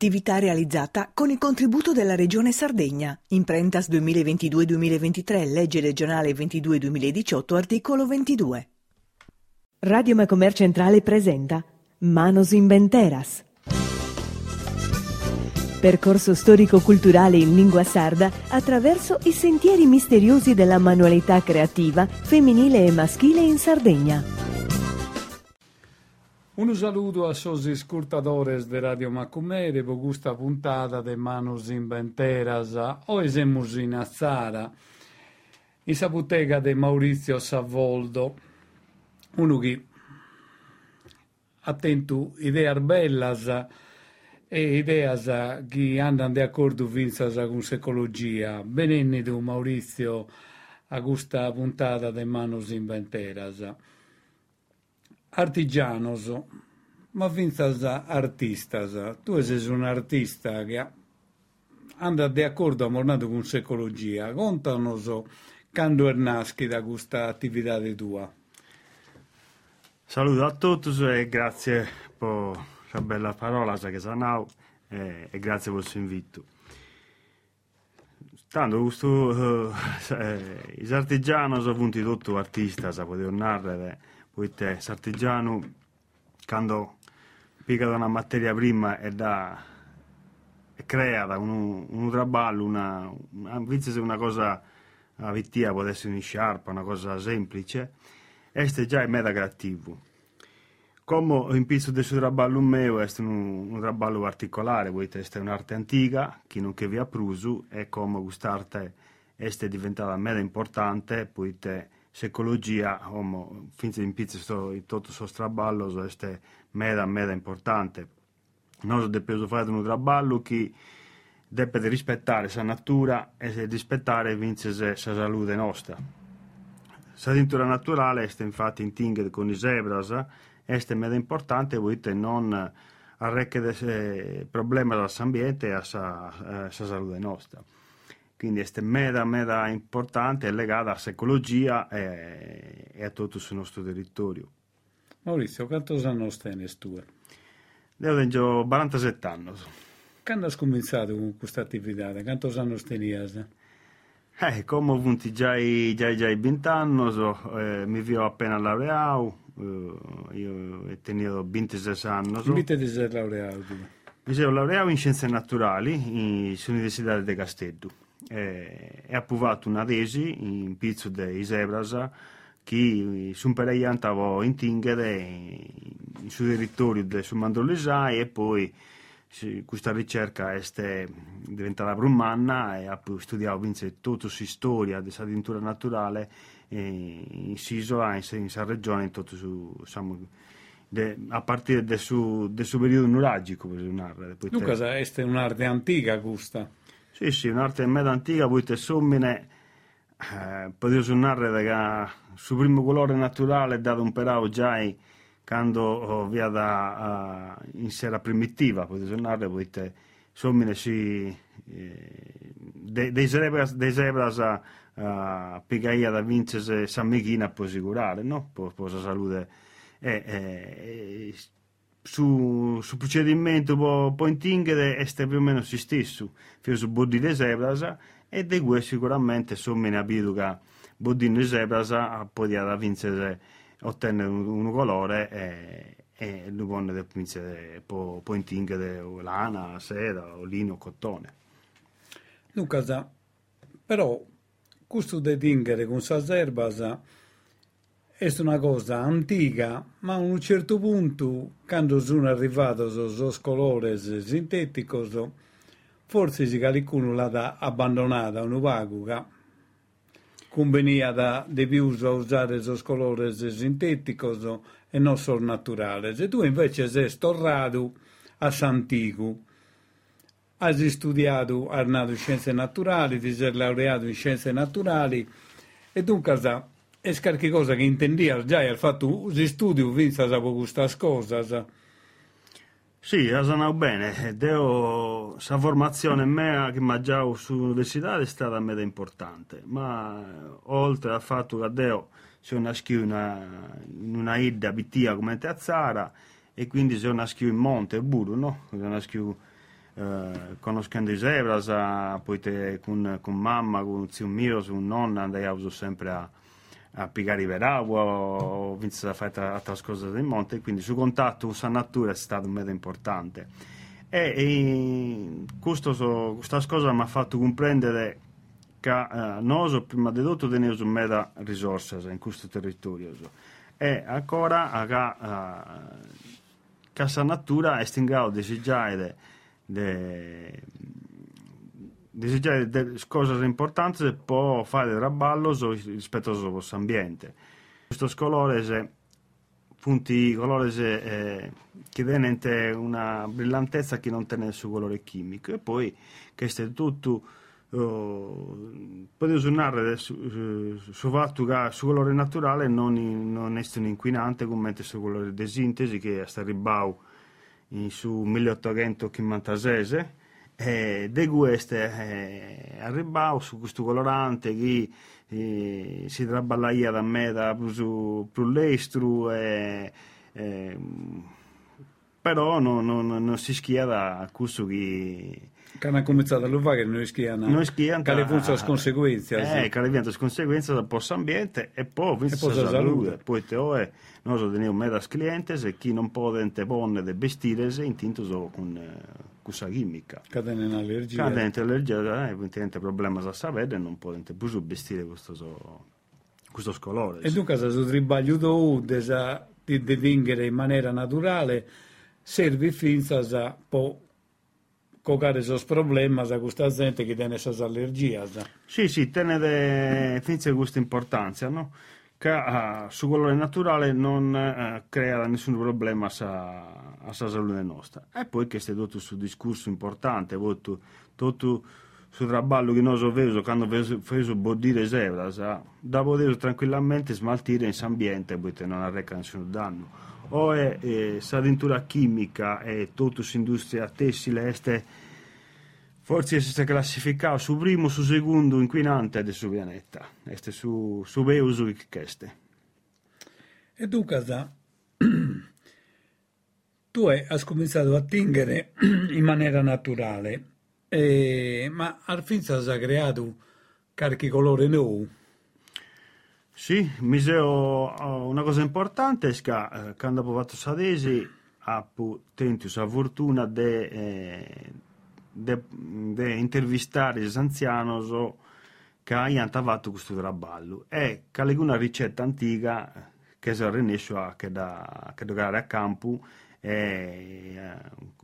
Attività realizzata con il contributo della Regione Sardegna. Imprentas 2022-2023, legge regionale 22-2018, articolo 22. Radio Macomer Centrale presenta Manos Inventeras. Percorso storico-culturale in lingua sarda attraverso i sentieri misteriosi della manualità creativa femminile e maschile in Sardegna. Un saluto a sosi scurtadores de Radio Macumere, po gusta puntata de Manos Inventeras, o esemus in Azzara, in sa bottega de Maurizio Savoldo, uno che attento ideas bellas e ideas che andano di accordo vinzas con secologia. Benennido Maurizio a questa puntata de Manos Inventeras. Artigianos, ma vinzas artistas. Tu sei un artista che anda di accordo a mornato con secologia. Contanos quando è nasci da questa attività tua. Saluto a tutti e grazie per la bella parola che sanau e, e grazie per suo invito. Tanto questo, eh, i artigiani sono tutti artisti, si può narrare, poiché l'artigiano quando pica una materia prima e da e crea da un, un traballo, una, una, una cosa, una vittia può essere una sciarpa, una cosa semplice, questo già è meta creativo. Come in pizzo del suo traballo mio è un, un traballo particolare, poiché è un'arte antica, che non che vi ha pruso, e come quest'arte è diventata meta importante, poiché l'ecologia, come finché in pizzo sto, in tutto questo traballo, è meta, meta importante. Noi dobbiamo fare un traballo che deve rispettare la natura e rispettare vince la salute nostra. La natura naturale è infatti in tinged con i zebras, è meda importante poiché non arrecchia problemi all'ambiente e alla salute nostra. Quindi è meda, meda importante e legata all'ecologia e, e, a tutto il nostro territorio. Maurizio, quanti anni stai tu? Io ho 47 anni. Quando hai cominciato con questa attività? Quanti anni tenias? Eh, come ho avuto già, già, già 20 anni, so, eh, mi vi ho appena laureato, Uh, io ho tenuto 26 anni. Come ti sei laureato? Mi sono laureato in Scienze Naturali all'Università di Castello ho approvato una tesi in pizzo di Isebras che su un periodo andavo in Tingere, sul territorio del Mandolesai e poi questa ricerca è diventata brumanna e ho studiato tutta la storia della natura naturale in Sisola, in, in Regione, in tutto su, diciamo, de, a partire del suo, periodo nuragico. Lucas, è un'arte antica questa? Sì, sì, un'arte meta antica, te sommine, eh, potevo suonare da sul primo colore naturale dato un perao già quando oh, via da uh, in sera primitiva, potevo suonare, poi te sommine si... Eh, dei zebras, dei zebras a, a Pigaia da vincere San Mechina può assicurare, no? Per la salute. E, e, su, su procedimento può, può intingere è più o meno si stesso, fino su body di zebras e di cui sicuramente sono meno abito che body di zebras può vincere ottenere un, un colore e, e lo può vincere può, può intingere lana, seda, o lino, cottone. Lucas, però questo di tingere con queste erbas è una cosa antica, ma a un certo punto, quando sono arrivati questi colori sintetici, forse qualcuno l'ha abbandonata, un vago che convenia di più usare questi colori sintetici e non solo naturali. E tu invece sei tornato a Santico hai studiato, hai nato scienze naturali, ti sei laureato in scienze naturali e dunque è qualche cosa che intendi già hai fatto gli studi vinta per queste cose. Sì, sono bene, Deo, la formazione mia che mi già sull'università è stata meta importante, ma oltre al fatto che Deo sono nasciuto in una idea bittia come te a Zara e quindi sono nasciuto in monte, Buru, no? Sono nasciuto eh, conoscendo i zebras, poi te, con, con, mamma, con zio mio, con nonna, andavo sempre a, a piegare i veragua o vince a fare altre cose del monte, quindi su contatto con la natura è stato un metodo importante. E, e questo, questa cosa mi ha fatto comprendere che eh, noi prima di tutto teniamo un meta risorse in questo territorio e ancora che la natura è in grado di desejare de, desejare delle cose importanti può fare raballo rispetto al vostro ambiente. Questo colore punti colore eh, che denente una brillantezza che non tiene il suo colore chimico e poi questo è tutto oh, potete usare su, su fatto il suo colore naturale non, non è un inquinante come il suo colore di sintesi che sta ribau su 1856 e di questo eh, arrivavo su questo colorante che eh, si traballaia da me da più, l'estru eh, però non, non, non si schia da questo che che hanno cominciato a che noi schiano noi schiano che le funzioni conseguenze eh, che le funzioni conseguenze del posto ambiente e poi e poi la salute poi te è noi teniamo medas clientes e chi non può dente bonne de vestires intinto so con eh, questa chimica. Cadene in allergia. Cadene in allergia eh, evidentemente problema a sapere non può dente più vestire questo so, questo colore. E dunque se tu tribaglio di dingere in maniera naturale serve finza a po' cocare esos problemas a questa gente che tiene esas allergias. Sì, sì, tiene finza questa importanza, no? che uh, su colore naturale non uh, crea nessun problema a, a salute nostra. E poi che è tutto su discorso importante, tutto, tutto su traballo che noi abbiamo quando abbiamo fatto bodire zebras, da poter tranquillamente smaltire in ambiente perché non arreca nessun danno. O è eh, s'avventura chimica e tutta l'industria tessile este Forse si è classificato su primo, su secondo inquinante del suo pianeta. Este su, su Beusu che queste. E dunque, tu hai cominciato a tingere in maniera naturale, eh, ma al fin si è creato qualche colore nuovo. Sì, mi una cosa importante è che eh, quando ho fatto Sadesi ho avuto la fortuna di eh, intervistare gli anziani che hanno fatto questo traballo e che è una ricetta antica che si è rinesce che da che a campo e eh,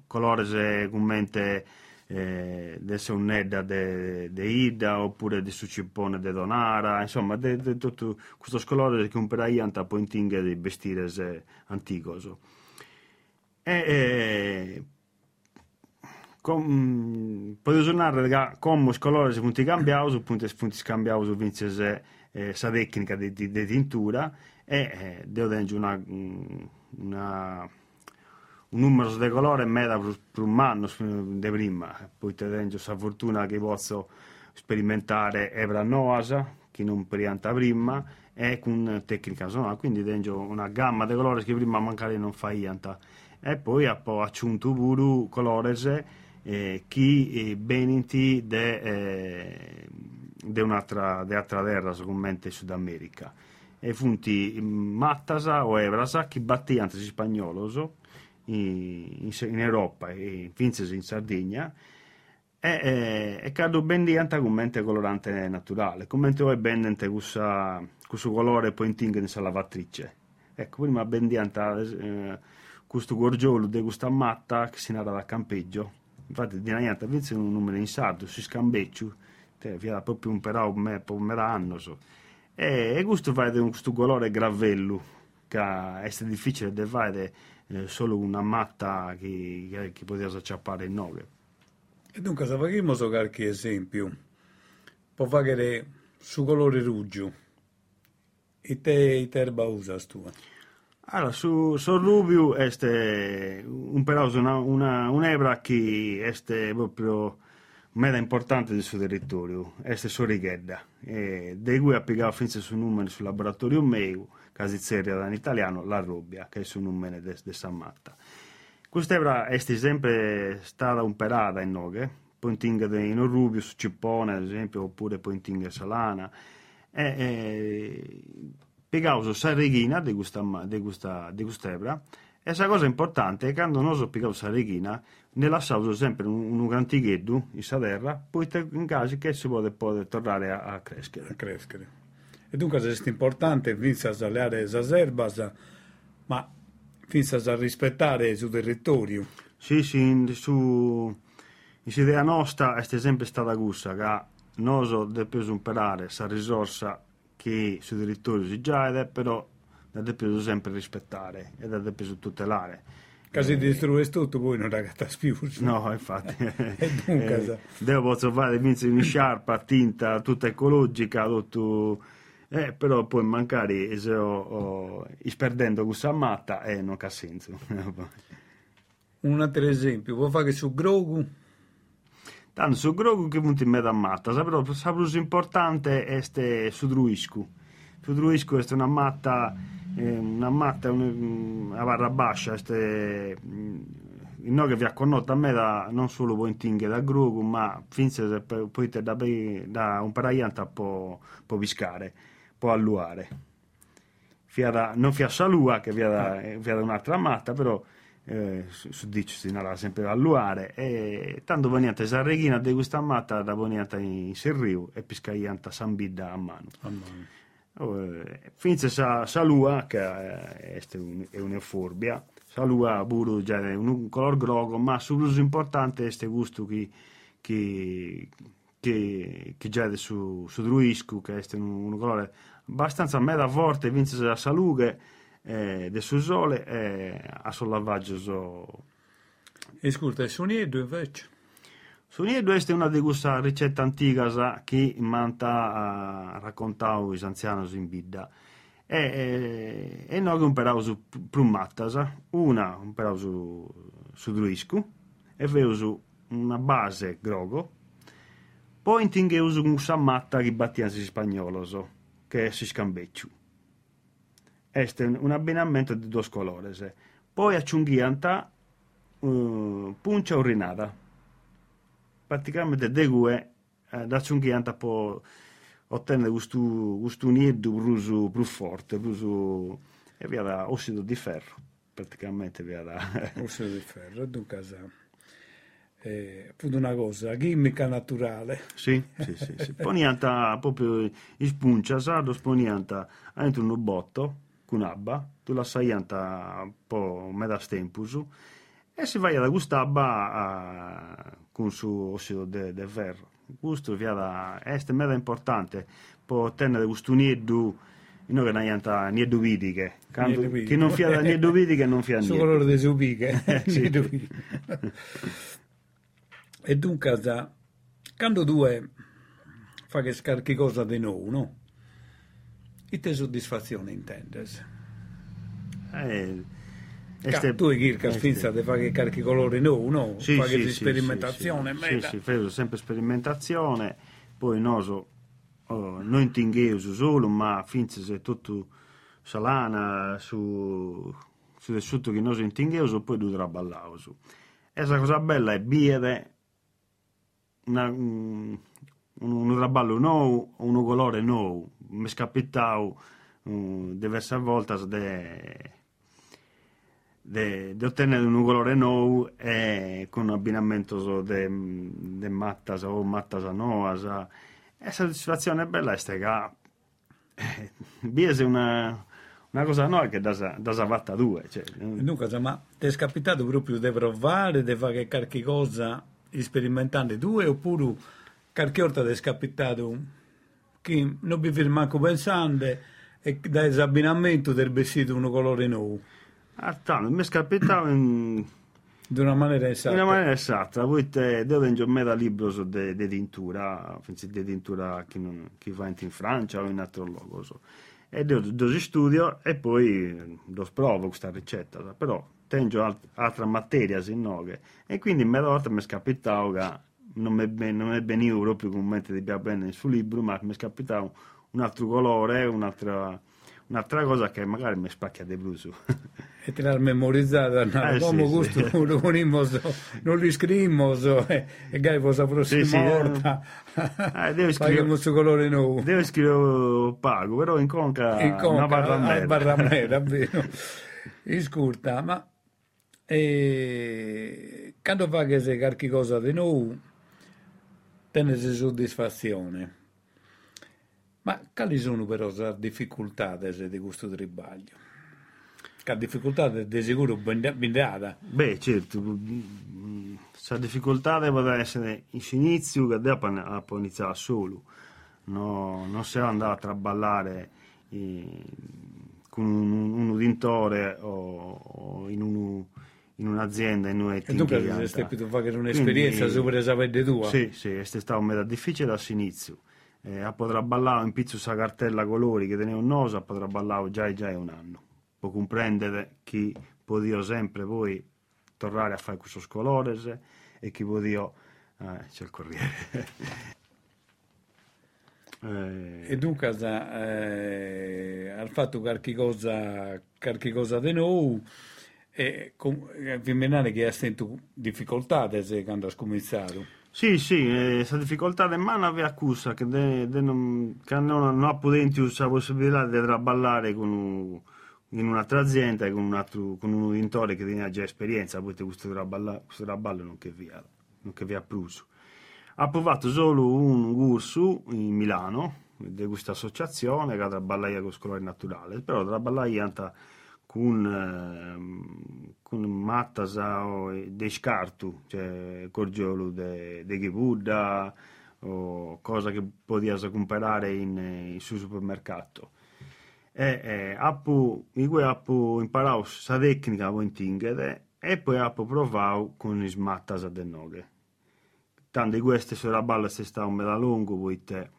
colore commente eh, de, de Ida oppure di Sucipone de Donara insomma de tutto questo colore che un peraianta poi intinga di vestire antico e, e com, potete usare come i colori sono cambiati, appunto sono cambiati su vince eh, sa tecnica di, di, di tintura e eh, devo una, una, un numero di colori meda per, un anno di prima, poi te tengo la fortuna che posso sperimentare Evra Noasa, che non perianta prima, e con tecnica sonora, quindi tengo una gamma di colori che prima magari non fai e poi ho aggiunto pure colori eh, chi eh, beniti de, eh, de un'altra terra, sicuramente Sud America. E funti Mattasa o Evrasa che in spagnolo in, in, Europa e vinse in Sardegna e, e, e cado bendianta commente colorante naturale, commente voi bendente questo colore poi in lavatrice. Ecco, prima bendianta eh, questo gorgiolo di questa matta che si nata da campeggio infatti di niente vince un numero in sardo si scambeccio te via proprio un però un me per un anno so. e, e questo fa questo colore gravello che è difficile da fare eh, solo una matta che, che, poteva acciappare in nove. E dunque se facciamo qualche esempio può fare su colore ruggio e te, te erba usas tu allora, su, su Rubio este un peroso, una, una, un'ebra che è proprio meta importante del suo territorio, è Sorighedda, e di cui ha piegato finché su numero sul laboratorio meu, casizzeria in italiano, la Rubbia, che è il nome di San Matta. Questa è sempre stata imparata in noghe, pointing in rubius, cippone ad esempio, oppure pointing salana. E, e, piegauso sarreghina di questa, di questa, di questa ebra, e questa cosa importante è che quando noi piegavo sarreghina, nella sausa sempre un, un cantigheddu in terra, poi in caso che si può poi tornare a, a crescere. A crescere. E dunque è importante, finza a le aree erbas, ma finza a rispettare il suo territorio. Sì, sì, su L'idea nostra è sempre stata questa, che noi dobbiamo imparare questa risorsa che sul territorio si già, però la dobbiamo sempre rispettare e la dobbiamo tutelare. Che si distrugge tutto, poi non ragazza più. No, infatti. e dunque... Eh, devo posso fare una sciarpa tinta tutta ecologica, tutto... Eh, però poi magari se ho, ho, perdendo questa matta e eh, non ha senso. Un altro esempio, vuoi fare su Grogu Tanto su grogu che punti in mezzo a matta, però la più importante è este sudruiscu. Sudruiscu è una matta, eh, una matta un, a barra bassa, este, il no che vi ha connotato a me da, non solo pointinghe da grogu, ma finse poi da, da un paraianta può, può viscare, può alluare. Fiada, non fia salua, che via da, via da un'altra matta, però eh, su dice si narra sempre a Luare e tanto veniate a Reghina di questa matta da veniate in Serriu e piscaianta Sambidda a mano, a mano. Oh, eh, finché sa, sa lua che è, è un'euforbia sa lua buru già è un color grogo ma sul importante è questo gusto che che che, che già su, su druisco che è un, un colore abbastanza meda forte vince la salute eh, del sole eh, a sollavaggio so... E scusa, il sognedo invece? Sognedo è una di queste ricette antiche che manta a raccontare gli anziani in bidda. E, e, e noi imparavo su plummatas, una imparavo su, su druisco, e avevo una base grogo, poi intinghevo su un sammatta che battiamo in spagnolo, so, che si scambecciu este un abbinamento di due colori. Poi aggiungiamo uh, puncia urinata. Praticamente de due eh, aggiungiamo può ottenere questo, questo nido più, più forte, più, e via da ossido di ferro, praticamente via da... ossido di ferro, dunque eh, appunto una cosa, chimica naturale. Sì, sì, sì. sì. Ponianta proprio in spuncia, sardo sponianta entro un botto, cunabba, tu la saianta un po' meda stempusu, e si vai ad gustaba con su ossido de, de ferro. Gusto via da este meda importante, può tenere gusto nieddu, non che non niente nieddu vidiche, che non fia da nieddu vidiche non fia niente. Su colore de subiche, E dunque, quando due fa che scarichi cosa di noi, no? E te soddisfazione intendes? Eh, este, tu e Kirka finza di fare carichi colori no, no? Sì, fare sì, sperimentazione, sì, sì, sì, sì, sempre sperimentazione, poi noso oh, non intingheo solo, ma finza se tutto salana su, su tessuto che noi intingheo, poi tu traballavo su. E la cosa bella è biere una, un, un traballo nuovo, un colore nuovo, mi è capitato um, diverse volte di ottenere un colore nuovo e con abbinamento di mattas o mattas nuovas. E soddisfazione bella è che eh, biese una, una cosa nuova che da, da fatta due. Cioè. Dunque, ma ti è capitato proprio di provare, di fare qualche cosa sperimentando due oppure qualche volta è capitato che non vi manco pensando e da esabbinamento del vestito uno colore nuovo. Ah, tanto, mi scappava in... di una maniera esatta. In una maniera esatta, poi te, devo leggere me da libro di de tintura, di tintura che, non, che va in Francia o in altro luogo. So. E devo, devo studio e poi lo provo questa ricetta, però tengo altra materia in noghe e quindi me volta mi è capitato che non mi, non mi veniva proprio come mente di bene sul libro, ma mi è capitato un altro colore, un'altra, un'altra cosa che magari mi spacchia di blues. e te l'ha memorizzato, Eh, come sì, gusto sì. lo unimos, non li scrivimos e, e gai la prossima Sì, sì, volta Eh, devi scrivere- su colore nuovo. Deve scrivere pago, però in conca, in conca, una barra a mera. barra mera, vero. Iscurta, ma eh, quando fa che se qualche cosa di nuovo, tenesi soddisfazione. Ma quali sono però le difficoltà di questo tribaglio? Che difficoltà di sicuro ben data. Beh, certo, la difficoltà deve essere in inizio che può iniziare solo, no, non si è andato a traballare eh, con un, un uditore o, o in, un- in un'azienda in una E dunque se potuto fare un'esperienza Quindi- super sapete tua. Sì, sì, è stato un meta difficile all'inizio. Eh, a potrà ballare in pizzo sa cartella colori che teneva un nosa, potrà ballare già e già è un anno. Può comprendere chi può dire sempre poi tornare a fare questo colores e chi può dire eh, c'è il corriere. Eh, E dunque eh, ha fatto qualche cosa, qualche cosa di nuovo e eh, vi menare che ha sentito difficoltà quando ha cominciato. Sì, sì, questa difficoltà di mano aveva accusa che, de- de non, che non, non ha potuto la possibilità di traballare con un- in un'altra azienda con un, altro, con un uditore che aveva già esperienza, poi questo traballa- questo traballo non che via, non che via pruso. Ha provato solo un corso in Milano di questa associazione che traballava con scolare naturale, però traballava anche con, ehm, con mattasa o dei scartu, cioè corgiolo de, de Buddha o cosa che poteva comprare in, sul supermercato. E eh, appu, io appu imparato questa tecnica con Tingere e poi appu provato con i smattasa del noghe. Tanto queste sulla balla si sta un bella lungo, poi te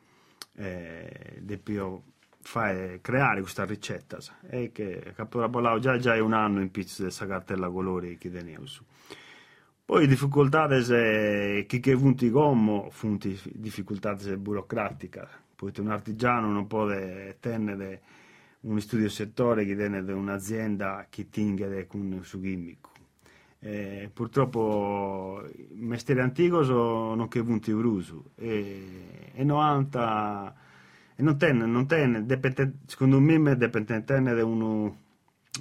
eh, de più fare, creare questa ricetta e che caporabolavo già già è un anno in pizzo questa cartella colori che tenevo su. Poi difficoltà se chi che funti gommo, funti difficoltà burocratica, poi un artigiano non può tenere un studio settore che tiene un'azienda che tinga con su gimmick. Eh, purtroppo il mestiere antico sono non che punti bruso e, e 90 e non tenne, non tenne dipende, secondo me dipende tenere uno,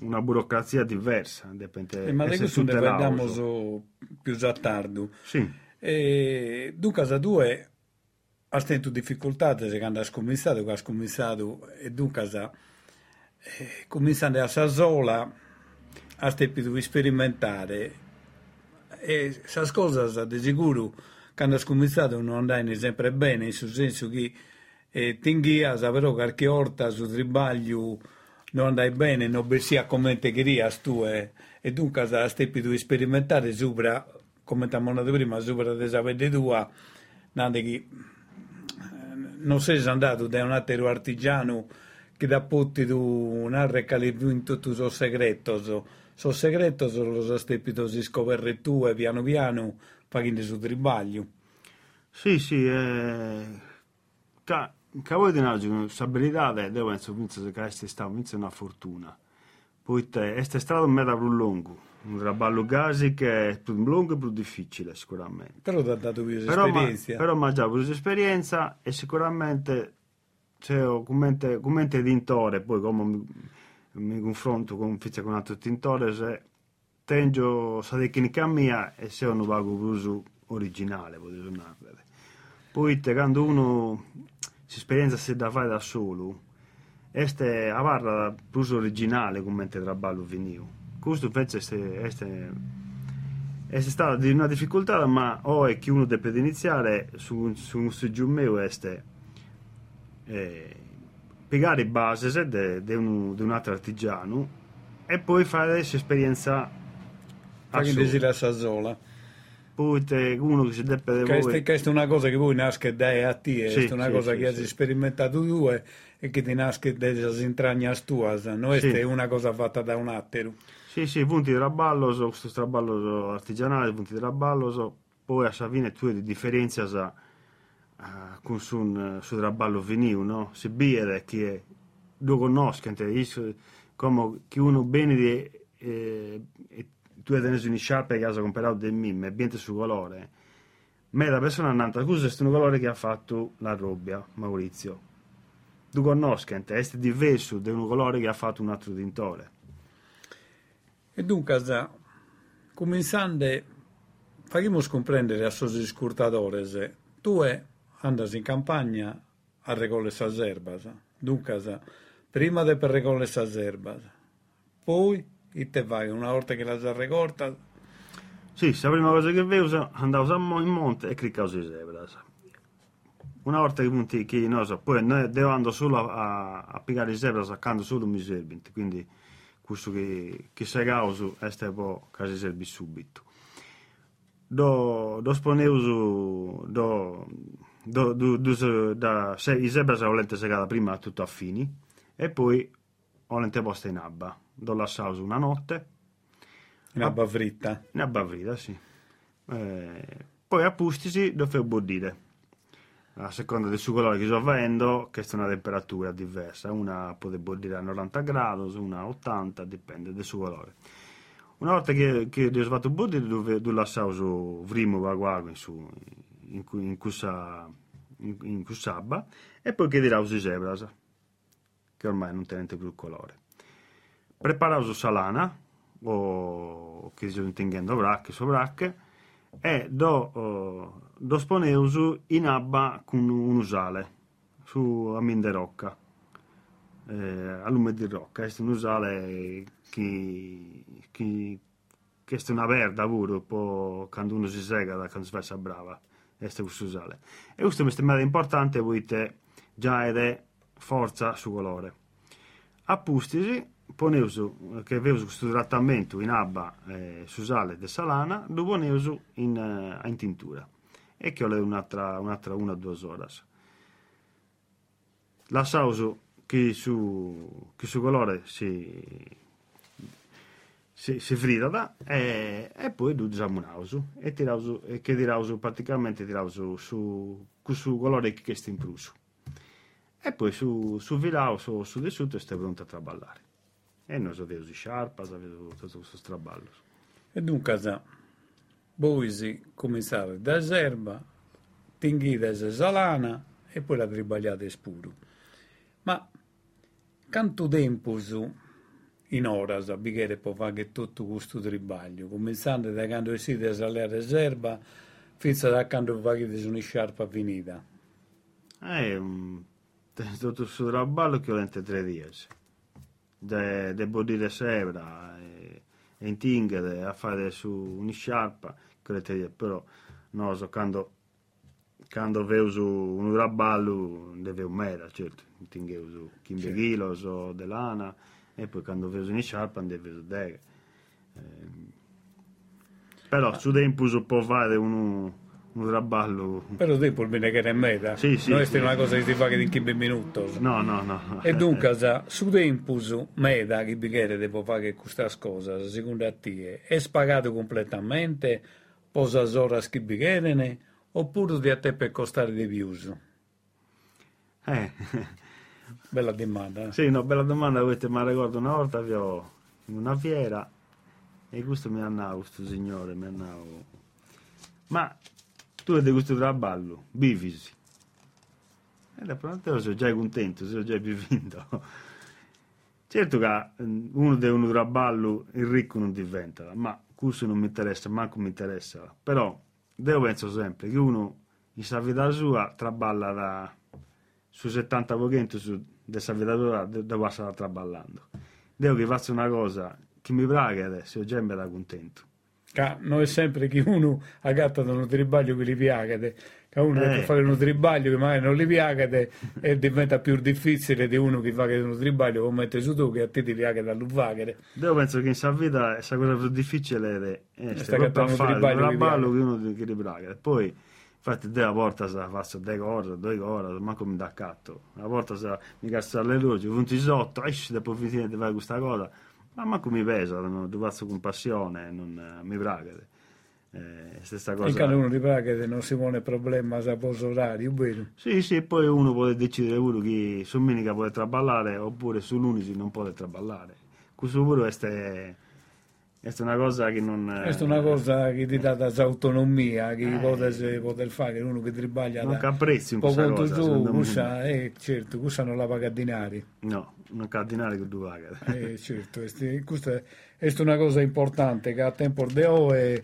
una burocrazia diversa dipende Eh, ma essere questo ne so. più a tardi. sì, E dunque a due ha sentito difficoltà se quando ha scommissato, che ha scommissato e dunque sa, eh, cominciando a sa sola ha stepito sperimentare. E queste cose di sicuro quando ha scommissato non andavano sempre bene, in senso che eh, tinghia, però qualche volta su tribaglio non andai bene, non sia come te querias tu eh. e dunque ha stepito sperimentare sopra, come ti detto prima, sopra sapete tua, nande che non sei andato da un altro artigiano che da potti tu narre che in tutto il segreto, so segreto lo so stepito si scopre tu e piano piano facendo su tribaglio. sì, sì eh, ca voi tenete questa abilità devo pensare che questa è una fortuna. Poi te, è stato un meta più lungo un traballo quasi che è più lungo e più difficile sicuramente. Però ti ha dato più esperienza. però ma già più esperienza e sicuramente cioè, come come tintore poi come mi, mi confronto con, con un altro tintore se tengo la tecnica mia e se non vago più originale potete poi quando uno si esperienza si da fare da solo. Este a barra più originale come te traballo venivo questo invece è, è, è stata di una difficoltà ma o è che uno deve iniziare su, su un soggiumeo este eh, piegare base di un, un, altro artigiano e poi fare questa esperienza Facendo si la sola. Poi uno che si deve Questa, questa è una cosa che poi nasce da a te, Sì, è una sì, cosa sì, che hai sperimentato tu e che ti nasce dalle intragne tue, non è una cosa fatta da un altro. Sì, sì, punti di traballo, so, questo traballo artigianale, punti di traballo, so, poi a fine tu di differenza sa, uh, con un- su traballo venivo, no? Si biere che è lo conoscono, come che uno bene di, eh, tu hai tenuto in sciarpa che hai comprato del mim, e biente su colore, ma la persona andata, questo è un colore che ha fatto la robbia, Maurizio. Tu conosci, è diverso da un colore che ha fatto un altro tintore. E dunque, cominciando, facciamo comprendere a suoi scurtadores, tu andas in campagna a recolle le erbas, dunque, prima di per recolle le erbas, poi e vai una volta che la già recorta. Sì, la prima cosa che vedo andavo in monte e cliccavo sui zebras. Una volta che punti che non so, poi devo andare solo a, a piccare i zebras accanto solo mi servono, quindi questo che, che se causo è poi quasi serve subito. Do, do sponevo do, do, do, do, da, se, i zebras ho lente segata prima tutto a fini e poi ho lente posta in abba do la sauce una notte. Una bavrita. Una bavrita, sì. Eh, poi a pustisi lo fai bollire. A seconda del suo colore che sto avendo, questa è una temperatura diversa. Una può bollire a 90 gradi, una a 80, dipende dal suo colore. Una volta che, che ho fatto bollire, dove do la sauce vrimo vaguago in, su, in, in, questa in, in questa e poi che dirà usi zebras, che ormai non tenete più il colore preparato salana, o che si intendendo bracche, sobracche, e do, uh, do sponeuso in abba con un usale, su a minde rocca, eh, a lume di rocca, è un usale che, che, che è una verda pure, poi quando uno si sega da quando si fa brava, è questo usale. E questo è un importante perché già è forza su colore. A pustisi, poneusu, che avevo questo trattamento in abba eh, su sale de salana, lo poneusu in, uh, in tintura e che ho un'altra, un'altra una o due ore. La sauce che su, che su colore si, si, si frita e, e poi usiamo un auso e, tirausu, e che tirausu praticamente tirausu su, su colore che sta in pruso e poi su, su vilau su, su di sotto stai pronto a traballare e noi sapevamo di sciarpa, sapevamo tutto questo straballo. E dunque, voi cominciate da serba, tinghite salana e poi la tribagliate spuro. Ma quanto tempo su in ora a bicchiere può fare tutto questo tribaglio, cominciando da quando siete a salire serba fino a quando fate una sciarpa finita? Eh, um, tutto questo traballo che ho lente tre giorni de, de bodire sebra e, e intingere a fare su un'isciarpa però no, so, quando quando vedo un raballo deve un mera certo. Intingere su 15 certo. kg o dell'ana e poi quando vedo un'isciarpa deve su deghe eh, però su tempo può fare uno un raballo. Però dopo il bene che è meta. Sì, sì. Non è sì. una cosa che si fa che in 15 minuti. No, no, no. E dunque, su tempus meta che bicchiere devo fare questa cosa, secondo te, è spagato completamente, posa ora che bicchiere, oppure di a te per costare di più? Eh. Bella domanda. Sì, no, bella domanda, avete, ma ricordo una volta avevo in una fiera e questo mi andava, questo signore mi andava. Ma tu hai questo traballo, bivisi. E da pronto sono già contento, sono già più vinto. Certo che mm, uno deve un traballo, il ricco non diventa, ma questo non mi interessa, manco mi interessa. Però, io penso sempre che uno, in sa vita sua, traballa da, su 70 pochenti su della vita sua, dove sta traballando. Devo che faccia una cosa che mi piace adesso, io già mi da contento non è sempre che uno agatta da un tribaglio che gli piace, che uno eh. deve fare un tribaglio che magari non gli piace e diventa più difficile di uno che fa un tribaglio come mette su tu che a te ti piace dall'uvaghere. Io penso che in sa vita la cosa più difficile è essere a fare un tribaglio che uno che gli piace. Poi infatti della porta se la faccio due cose, due cose, ma come da catto. La porta se mi cassa le luci, punti sotto, esci dopo finire di fare questa cosa ma manco mi pesa, lo faccio con passione, non, mi piace. Eh, stessa cosa. quando uno paga che non si pone problema a posto orario, bene. Sì, sì, poi uno può decidere pure che su domenica può traballare oppure su lunedì non può traballare. Questo pure è, è una cosa che non... Questa è una cosa che ti dà questa autonomia, che Eh. poter, poter fare, uno che tribaglia Non da questa conto cosa, giù, secondo me. questa, eh, certo, questa non la paga a dinari. No, non cardinale che tu paga. Eh, certo, questa è, una cosa importante che a tempo di oggi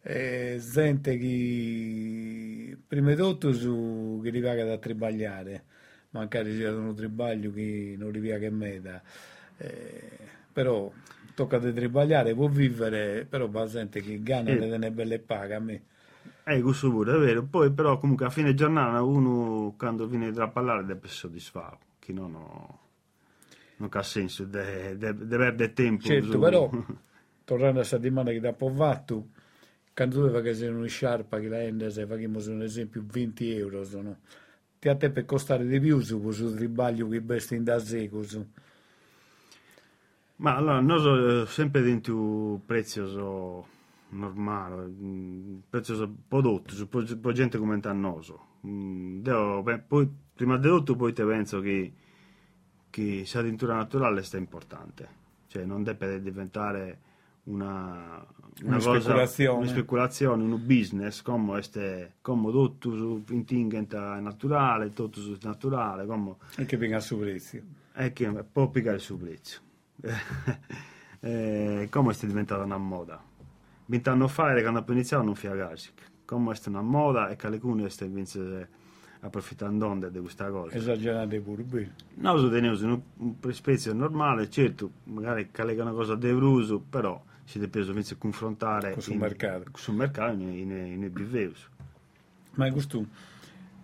è gente che prima di tutto su, che li paga da tribagliare, magari sia un tribaglio che non li paga in meta, Eh, però tocca di tribagliare, può vivere, però va gente che gana Sì. e ne belle paga a me. Eh, questo pure, è vero. Poi però comunque a fine giornata uno quando viene a parlare deve essere soddisfatto, che non, ho- non ha senso, deve, perdere tempo. Certo, però tornando a settimana che da povato, quando tu fai una sciarpa che la ende, se facciamo un esempio 20 euro, sono, ti a te per costare di più su questo tribaglio che besti in da seco su. Ma allora, noi so, eh, sempre dentro prezioso normale, mm, prezioso prodotto, su pro gente come a noi. Mm, devo- poi, prima di tutto poi te penso che, che la tintura naturale sta importante, cioè non deve diventare una, Una cosa- speculazione. una speculazione, un business, come, este, come tutto su intingent naturale, tutto su naturale, come E che venga su prezzo. è che può piccare il suo prezzo. eh, come è diventata una moda? Vent'anni fa, quando ho iniziato, non fiagasi. Come è una moda e che alcuni stanno approfittando di questa cosa. Esagerate pure bene. Noi lo teniamo in un- prezzo normale, certo, magari è una cosa d'euruso, però si deve preso a confrontare Con sul in- mercato. sul mercato in, in, in biveus. Ma questo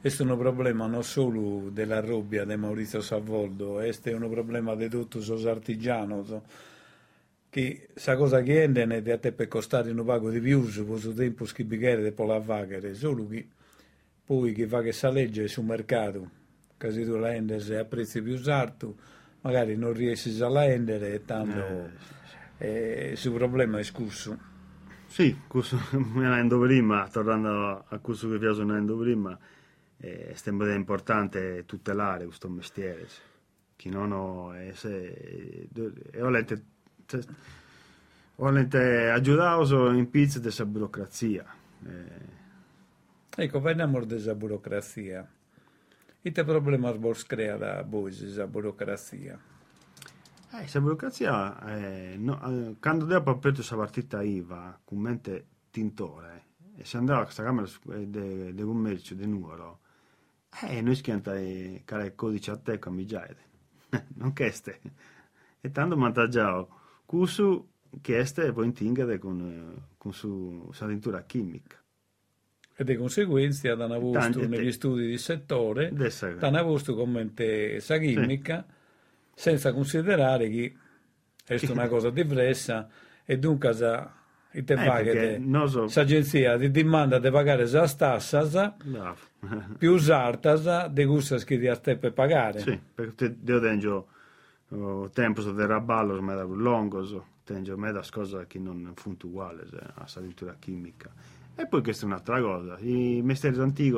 questo è un problema non solo della robbia di Maurizio Savoldo, questo è un problema di tutti i artigiani. Che sa cosa che ende di a te per costare un pago di più su questo tempo schibighere di pola vagare, solo che poi che fa che sa legge sul mercato, se tu la endes a prezzi più alti, magari non riesci a la endere e tanto eh, il problema è scusso. Sì, questo mi andando prima, tornando a questo che vi andando prima, eh, è importante tutelare questo mestiere. Che non ho, eh, se, e ho letto, se- ho letto aiutato in pizza della burocrazia. Eh, Ecco, veniamo della burocrazia. E te problema vos crea da voi, questa burocrazia? Eh, questa burocrazia, eh, no, eh, quando dopo ho aperto questa partita IVA con mente tintore, e se andava a questa camera di commercio di numero, eh, noi schianta il codice a te come già non che ste. E tanto vantaggiato, questo che este poi intingere con, con su, sa tintura chimica. E di conseguenza hanno avuto Tanti- negli studi di settore, Adesso, hanno avuto come te sa chimica, senza considerare che è una cosa diversa e dunque e te Eh, fa che perché te- non so- sa agenzia ti dimanda di pagare sa stassa Bravo. Più sarta di gusta che ti a te per pagare. Sì, perché io tengo oh, tempo su del raballo, ma da lungo, so, tengo me da cose che non funzionano uguali a salintura chimica. E poi questa è un'altra cosa, i mestieri antichi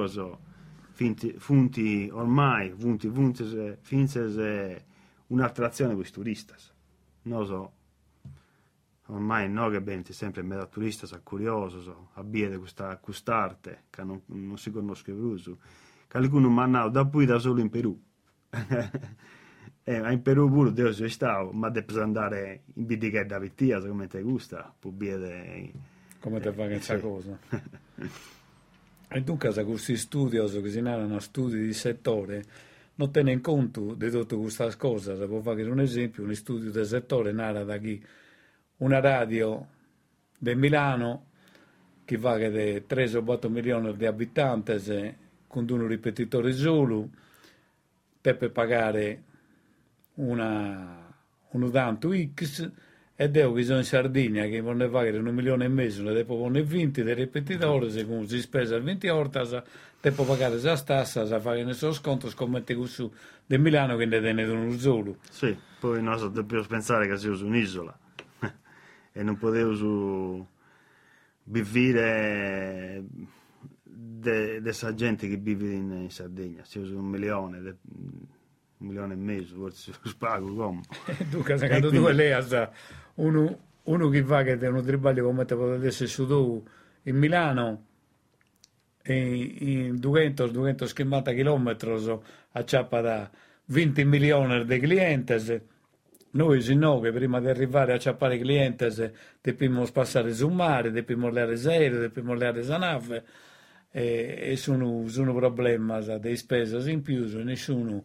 finti, funti ormai, funti, funti, se- finze se un'attrazione per i turisti. Non so, ormai no che bene, sempre mezzo turista, sono curioso, so, abbiede questa quest'arte che non, non si conosce più. Che alcuni mi hanno da poi da solo in Perù. eh, in Perù pure io sono stato, ma devo andare in bidica da vittia, come ti gusta, può biede... come te fa questa sì. cosa. E dunque, se questi studiosi che si narrano studi di settore, non tengono conto di tutte queste cose. Se può fare un esempio, un studio del settore narra da chi una radio di Milano che va che di 3 o 4 milioni di abitanti con un ripetitore solo, per pagare una, un tanto X e devo che sono in Sardegna che vuole pagare un milione e mezzo e dopo vuole 20 di ripetitori se si spesa 20 volte devo pagare la stassa se fare il suo sconto scommette questo di Milano che ne tiene uno solo. Sì, poi noi dobbiamo pensare che sia su un'isola e non potevo su vivere della gente che vive in, in Sardegna, si usa un milione, de, un milione e mezzo, forse spago come. Dunque, se quando tu lei uno, uno che va che è uno tribaglio come te potete essere su tu in Milano in 200-250 km a ciappa da 20 milioni di clienti noi se no che prima di arrivare a ciappare i clienti dobbiamo passare sul mare, dobbiamo leare aereo, dobbiamo leare nave e, e sono, sono problemi di spese in più, nessuno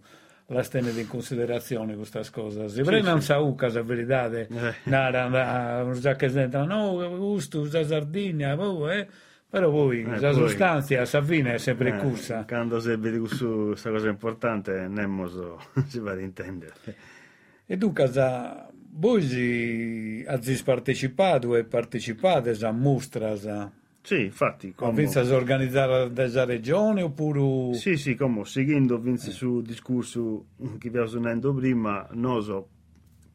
la tiene in considerazione questa cosa. Se sì, non sì. sa uca la verità, eh. nada, già che sentono, no, gusto, usa Sardegna, oh, eh. Però poi eh, la poi, sostanza, sa fine è sempre eh, corsa. Quando si vede questa cosa importante, non si va ad intendere. E dunque, voi avete partecipato e partecipate a mostre? Sì, infatti. Come... Vince a organizzare della regione oppure... Sì, sì, come seguendo Vince eh. sul discorso che vi ho suonato prima, Noso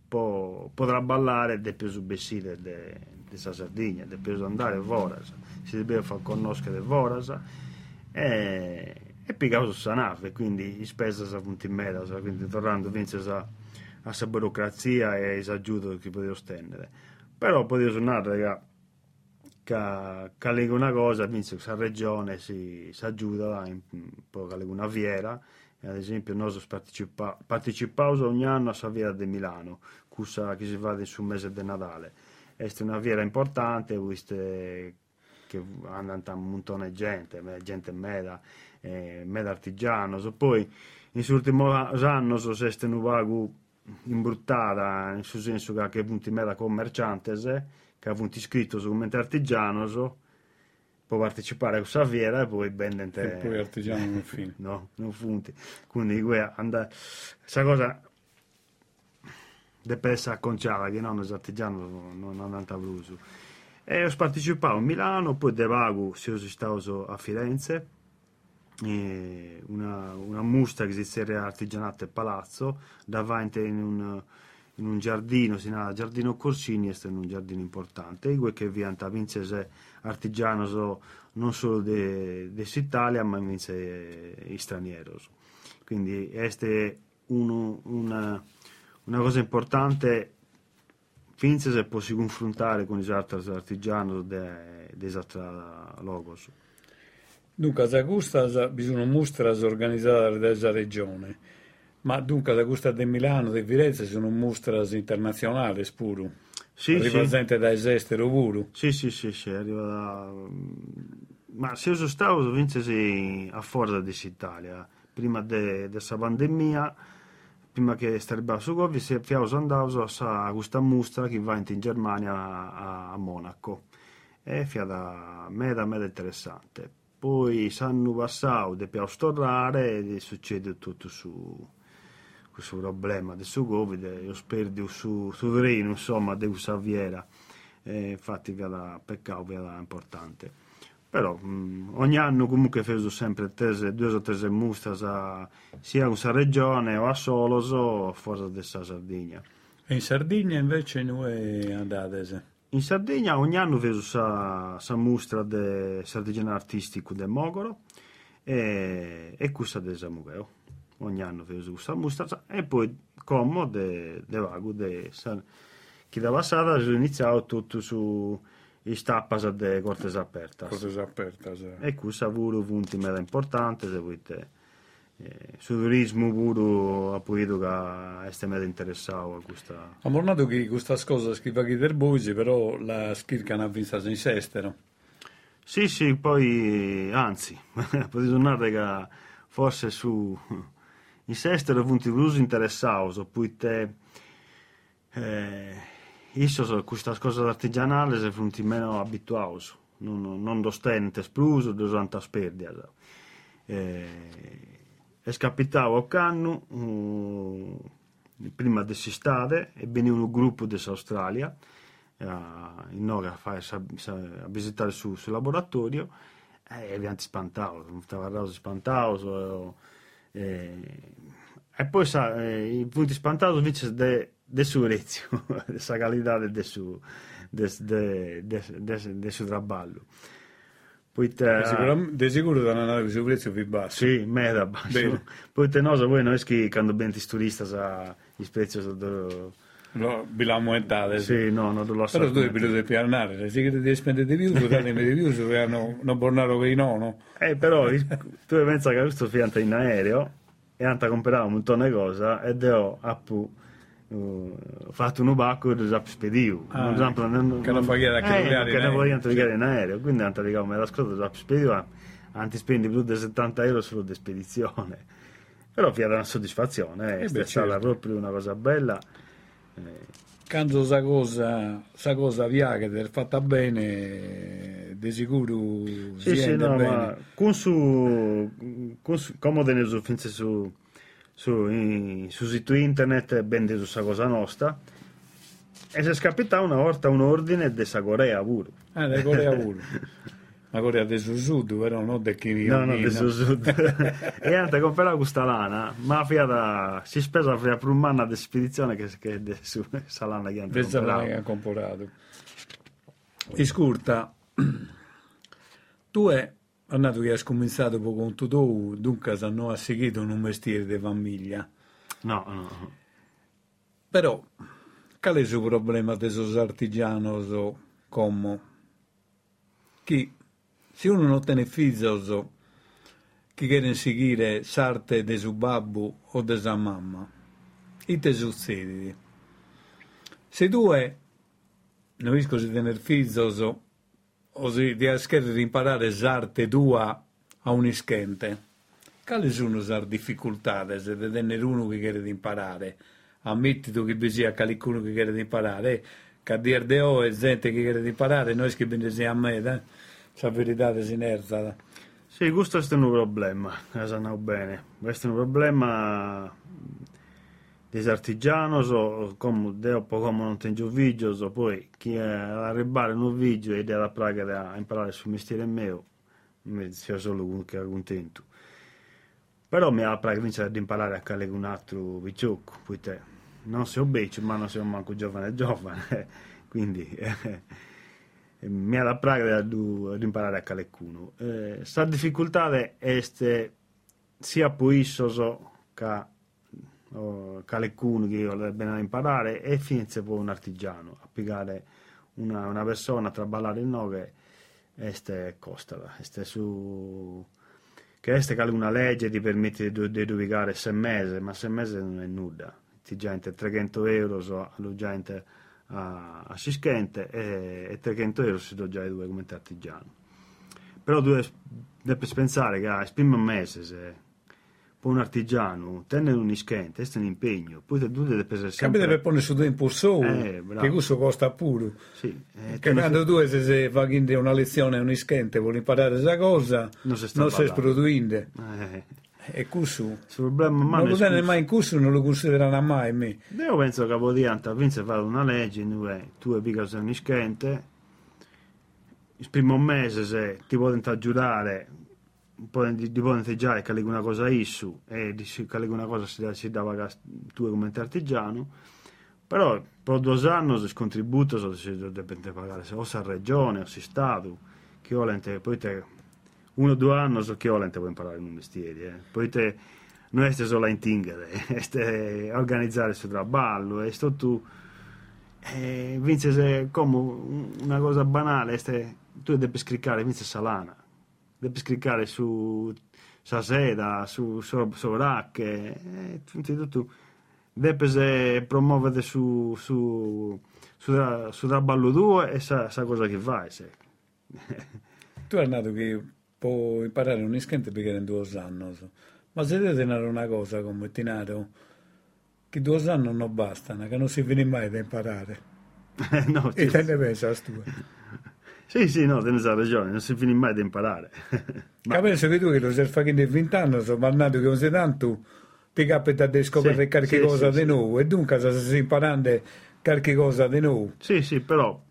può, potrà ballare del più bessile della Sardegna, del più andare a Voras, si deve far conoscere Voras e, e poi su nave, quindi spesa sa punti in meta, quindi tornando Vince a a questa burocrazia e esaggiuto che poteva stendere. Però poteva suonare che, che, che una cosa, quindi questa regione si, si aiuta un po' che una viera, ad esempio noi partecipa, partecipiamo ogni anno a Saviera di Milano, cosa che si va sul mese di Natale. È una viera importante, visto che andano un montone di gente, gente meda, eh, meda artigiano, poi in questi ultimi anni sono stati un vago imbruttata, nel senso che ha punti mera commerciantes, che ha punti iscritto su come artigiano, so, può partecipare a questa fiera e poi vendente... E poi artigiano non fine. no, non funti. Quindi questa cosa deve essere acconciata, che non è artigiano non è andata a Brusu. E ho partecipato a Milano, poi de vago sono stato a Firenze, una, una mostra che si era artigianato e palazzo davanti in un, in un giardino, si chiama Giardino Corsini, è un giardino importante, e che viene a vincere artigiano non solo dell'Italia, ma invece eh, stranieri. Quindi è una, una cosa importante finché si può confrontare con gli altri artigiani degli altri logos. Dunque, a Gusta bisogna mostras organizzate dalla regione, ma dunque a Gusta di Milano, di Firenze sono mostras internazionali pure. Sì, arriva sì. gente da estero pure. Sì, sì, sì, sì, arriva da... Ma se sono stato, vince a forza di Italia, prima della pandemia, prima che starebbe su Govi, si è andato a questa mostra che va in Germania a, a Monaco. E è da meda interessante poi sanno passato dobbiamo stornare e succede tutto su questo problema del suo Covid io spero su, terreno insomma di Saviera. E infatti via peccato via importante. Però mh, ogni anno comunque faccio sempre tese, due o tre mostre sia in questa regione o a Solos o fuori della Sardegna e in Sardegna invece noi andate in Sardegna ogni anno vedo sa, sa mostra de sardigeno artistico del Mogoro e, e questa del Samugheo. Ogni anno vedo questa mostra e poi come de, de vago de che da passata ho iniziato tutto su stappas de Cortes Apertas. Cortes Apertas. Eh. E questo ha avuto punti mera importanti, se volete eh, su turismo puro appunto che è stato interessato a questa ha mornato che questa cosa scrive qui del Boise però la schirca ha visto in sestero. Sì sì poi anzi potete tornare che forse su in sestero punti più interessato poi te eh, io questa cosa artigianale se punti meno abituati non, non dostente espluso durante la sperdia eh, è scapitato a Cannu um, prima dell'estate e venne un gruppo dell'Australia uh, in Nora a, a, visitare il suo, laboratorio e abbiamo spantato, stava spantato e, e poi sa, eh, punti spantati invece del de suo rezio, della qualità del suo del suo traballo. Poi te... di sicuro da una su prezzo più basso. Sì, meda basso. Poi te no, poi noi che quando ben turisti sa i prezzi sono No, la aumentate. Sì, no, non lo so. Però tu devi più piannare, se devi spendere di più, dare di più, se hanno non bornare per i nono. Eh, però tu pensi che questo fianco in aereo e hanno comprato un montone di cose ed ho appunto uh, fatto un bacco e l'ho spedito. Ah, non, che non fa chiedere che non che non vogliono chiedere in aereo, quindi hanno detto me la scorta l'ho spedito, hanno spendi più di 70 euro solo di spedizione. Però fiata una soddisfazione, eh, eh è stata certo. proprio una cosa bella. Quando sa cosa, sa cosa viaga ed è fatta bene, di sicuro sì, sì, no, bene. Ma con su, con su, come ne so, su, su, in, su sito internet, ben di questa cosa nostra, e si è scappata una volta un ordine di Corea pure. Ah, di Corea pure. Ma Corea del Sud, però non del Kim No, no, del Sud. e anche comprare questa lana, ma fiata, si spesa per un anno di spedizione che, che è su questa lana che hanno comprato. che ha comprato. Iscurta, tu è andato che hai cominciato poco con tu, dunque hai seguito un mestiere di famiglia. No, no. Però, qual è il suo problema di esos artigianos come chi se uno non tiene figli che quieren seguire sarte de su babbo o de sa mamma, e te succede? Se è, non riesco a tenere figli o se ti scherzi di imparare sarte tua a un ischente, quali sono le difficoltà se tenere uno che di imparare? Ammetti tu che bisogna qualcuno che di imparare, che a dire di oh è gente che di imparare, noi che benediamo a me, eh? la verità si inerza. Sì, questo è un problema, sanno bene. Questo è un problema degli artigiani, o come, dopo come non tengo video, poi chi è arrivare in un video e deve pragare a imparare sul mestiere mio, mi sia solo contento. Però mi ha praga di imparare a fare un altro picciocco, poi te. Non sei obeso, ma non sei manco giovane giovane, quindi... Eh, mi ha la praga di imparare a qualcuno. Eh, difficoltà è sia per issoso che qualcuno che io bene imparare e finisse poi un artigiano a piegare una, una persona a traballare il nove este costa este su che este che una legge ti permette di, di ubicare sei mesi ma sei mesi non è nulla ti gente 300 euro so, alla gente a, a e, e 300 euro si do già due come artigiano. Però tu devi pensare che a primo mese se un artigiano tenere un ischente, questo è un impegno, poi tu devi pensare sempre... Capite per ponere su tempo solo, eh, che questo costa pure. Sì, eh, che quando tu se, se fai una lezione a un ischente vuoi imparare questa cosa, non si sta produendo. Eh. E questo il problema non lo tiene mai in corso, non lo considerano mai me. Io penso che Podianta vince fare una legge in cui tu hai più sei ischente, il primo mese se ti puoi giurare puoi già che una cosa issu e che una cosa si, si dava tu come artigiano però per due anni il contributo si deve pagare o se regione o se Stato che volente poi te uno o due anni so che volente puoi imparare un mestiere eh. poi te non è solo in tingere è organizzare il suo traballo sto tu e vince se come una cosa banale este, tu devi scriccare vince salana devi scriccare su sa seda su sovracche e tutto devi promuovere su su su, su traballo tuo e sa, sa cosa che fai se. tu hai nato che può imparare un ischente perché in due anni. Ma se devi tenere una cosa come tenere che due anni non bastano, che non si finisce mai da imparare. no, e te ne pensi a tu. Sì, sì, no, te ne hai ragione, non si finisce mai da imparare. Ma penso che tu che lo stai facendo in 20 anni, sono mandato che non sei tanto, ti capita di scoprire sì, qualche sì, cosa sì, di nuovo, e dunque se stai imparando qualche cosa di nuovo. Sì, sì, però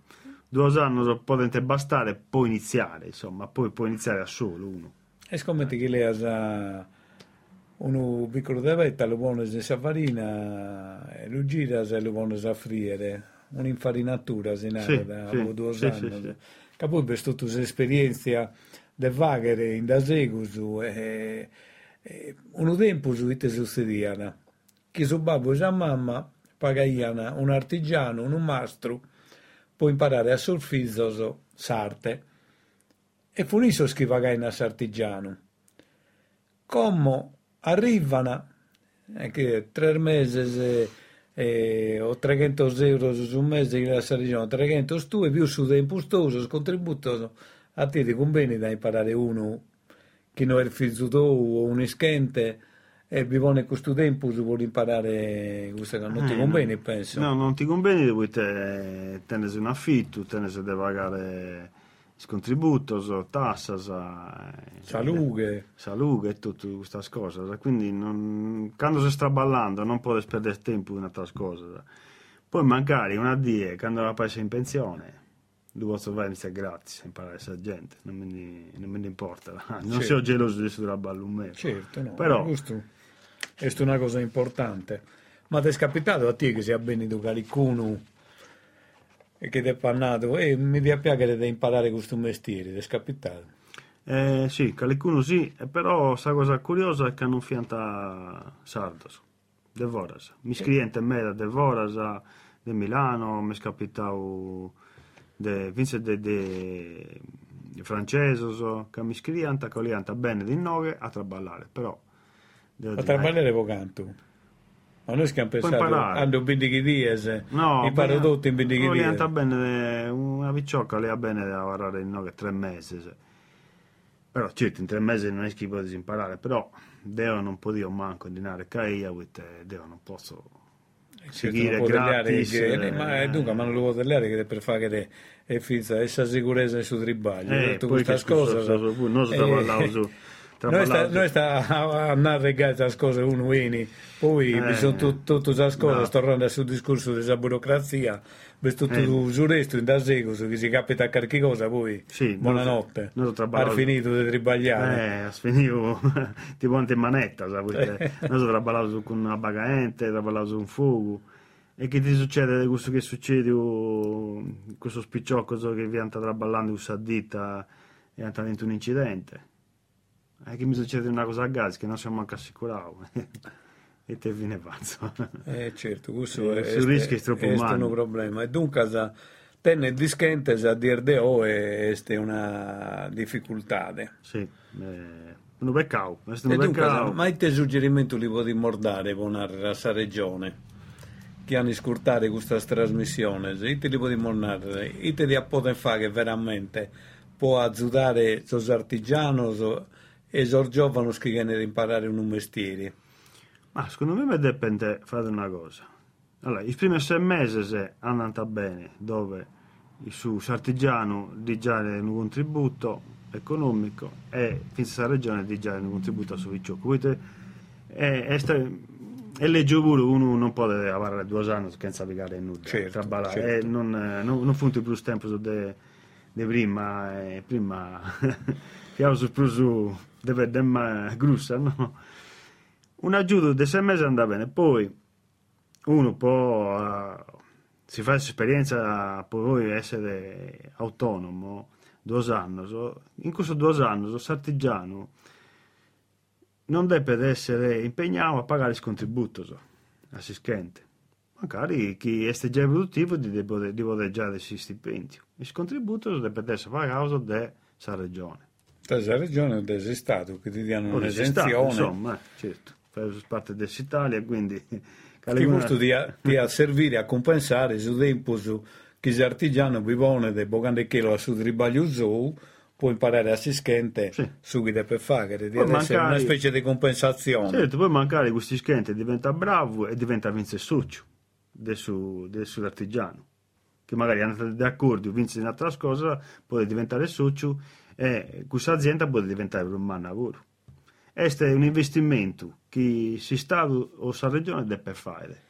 due anni potete bastare, può iniziare, insomma, poi può iniziare da solo uno. E scommetti che lei ha un piccolo devetto, lo buono si sa farina, e lo gira se lo buono sa friere. un'infarinatura, si Sì, da sì, due anni. Poi per tutta l'esperienza de vaghere in da segus e, tempo su ite succediana che suo babbo e sua mamma pagaiano un artigiano, un mastro, può imparare a solfizzo sarte e funisco che pagaino a sartigiano. Come arrivano, eh, che tre mesi e, e, o 300 euro su un mese in sartigiano, 300 tu e più su dei impostoso, contributo a te ti conviene da imparare uno che non è il figlio o un ischente e vivono questo tempo se vuole imparare questo che non ti Eh, conviene no. penso. No, non ti conviene, devi te, tenere un affitto, tenere da pagare il contributo, so, tasse, sa, eh, salute salute e tutte queste cose. Quindi non, quando si sta ballando non puoi perdere tempo in altre cose. Poi magari una die, quando la paese in pensione, devo gratis a imparare questa gente, non mi, non me ne importa. Non Certo. sono geloso di essere da ballo un mese. certo no, Però- questo è una cosa importante ma ti è capitato a te che sia ben educato qualcuno che ti è pannato. E mi dispiace di imparare questo mestiere ti è capitato Eh, sì, qualcuno sì, eh, però la cosa curiosa è che non fianta sardos, de Voras. Mi scriente me da de Voras, de Milano, mi è capitato de Vince de, de, francese, che mi scrianta, che lianta bene di nove a traballare, però... a traballare pocanto ma noi che pensato imparare. hanno 20 dies No, i paradotti in 20 non dies lianta bene, eh, una picciocca le ha bene da lavorare in nove, tre mesi. se. Però certo, in tre mesi non è che puoi imparare, però Deo non potevo manco dinare caia, Deo non posso seguire Certo, non gratis. che- eh, ma eh, dunque ma non lo può tagliare che per fare che è finta essa sicurezza su tribaglio eh, poi che cose scusa, so- non so traballavo su- noi sta, noi sta a, a navigare queste cose uno vieni poi Eh. bisogna tu- tutte queste cose No. tornando sul discorso della burocrazia per tutto Eh. sul resto in da seguito che si capita a qualche cosa poi Sì, buonanotte ha finito di tribagliare Eh, finivo tipo ante manetta, sai, perché noi su- con una bagaente, traballavo su un fuoco. E che ti succede questo che succede, questo spicciocco che viene traballando questa ditta e ha dentro un incidente? E che mi succede una cosa a gas che non siamo manco assicurati. e te viene pazzo. Eh, certo, questo Eh, è, sul rischio è troppo è un problema. E dunque, tenne dischente a dir de o è è una difficoltà. sì, eh, un peccao. Questo è un peccao. ma te suggerimento li può mordare con questa regione che hanno scurtare questa trasmissione, se te li può mordare, ite di poter fare che veramente può aiutare i artigiani e i giovani che vogliono imparare un mestiere. Ma secondo me dipende fare una cosa. Allora, i primi sei mesi se andano bene, dove il suo artigiano di già un contributo economico e finza regione di già un contributo su Vicciocco. Quindi è, è, è legge pure uno non può lavorare due anni senza pagare nulla. Certo, certo. E non, non, non funti più tempo su de, de prima, eh, prima più su deve demma grussa, no? un aiuto di sei mesi andava bene, poi uno può, eh, si fa esperienza, può essere autonomo due anni, in questo due anni, so, artigiano, non deve essere impegnato a pagare il contributo, assistente. Magari chi è già produttivo di, poter- già dei stipendio. Il contributo deve essere pagato dalla regione. Della regione o del Stato che ti danno O del Stato, un'esenzione. insomma, certo, fai parte dell'Italia, quindi... che questo ti ha, ti ha servire a compensare su tempo su che gli artigiani vivono di bocande che lo su tribaglio su può imparare assistente Sì. su chi deve fare di Poi essere magari- una specie di compensazione Certo, poi magari questo schente diventa bravo e diventa vince succio del suo, del suo artigiano. Che magari è andato d'accordo, vince un'altra cosa, può diventare succio e questa azienda può diventare un man lavoro. Questo è un investimento che si Stato o la regione deve fare.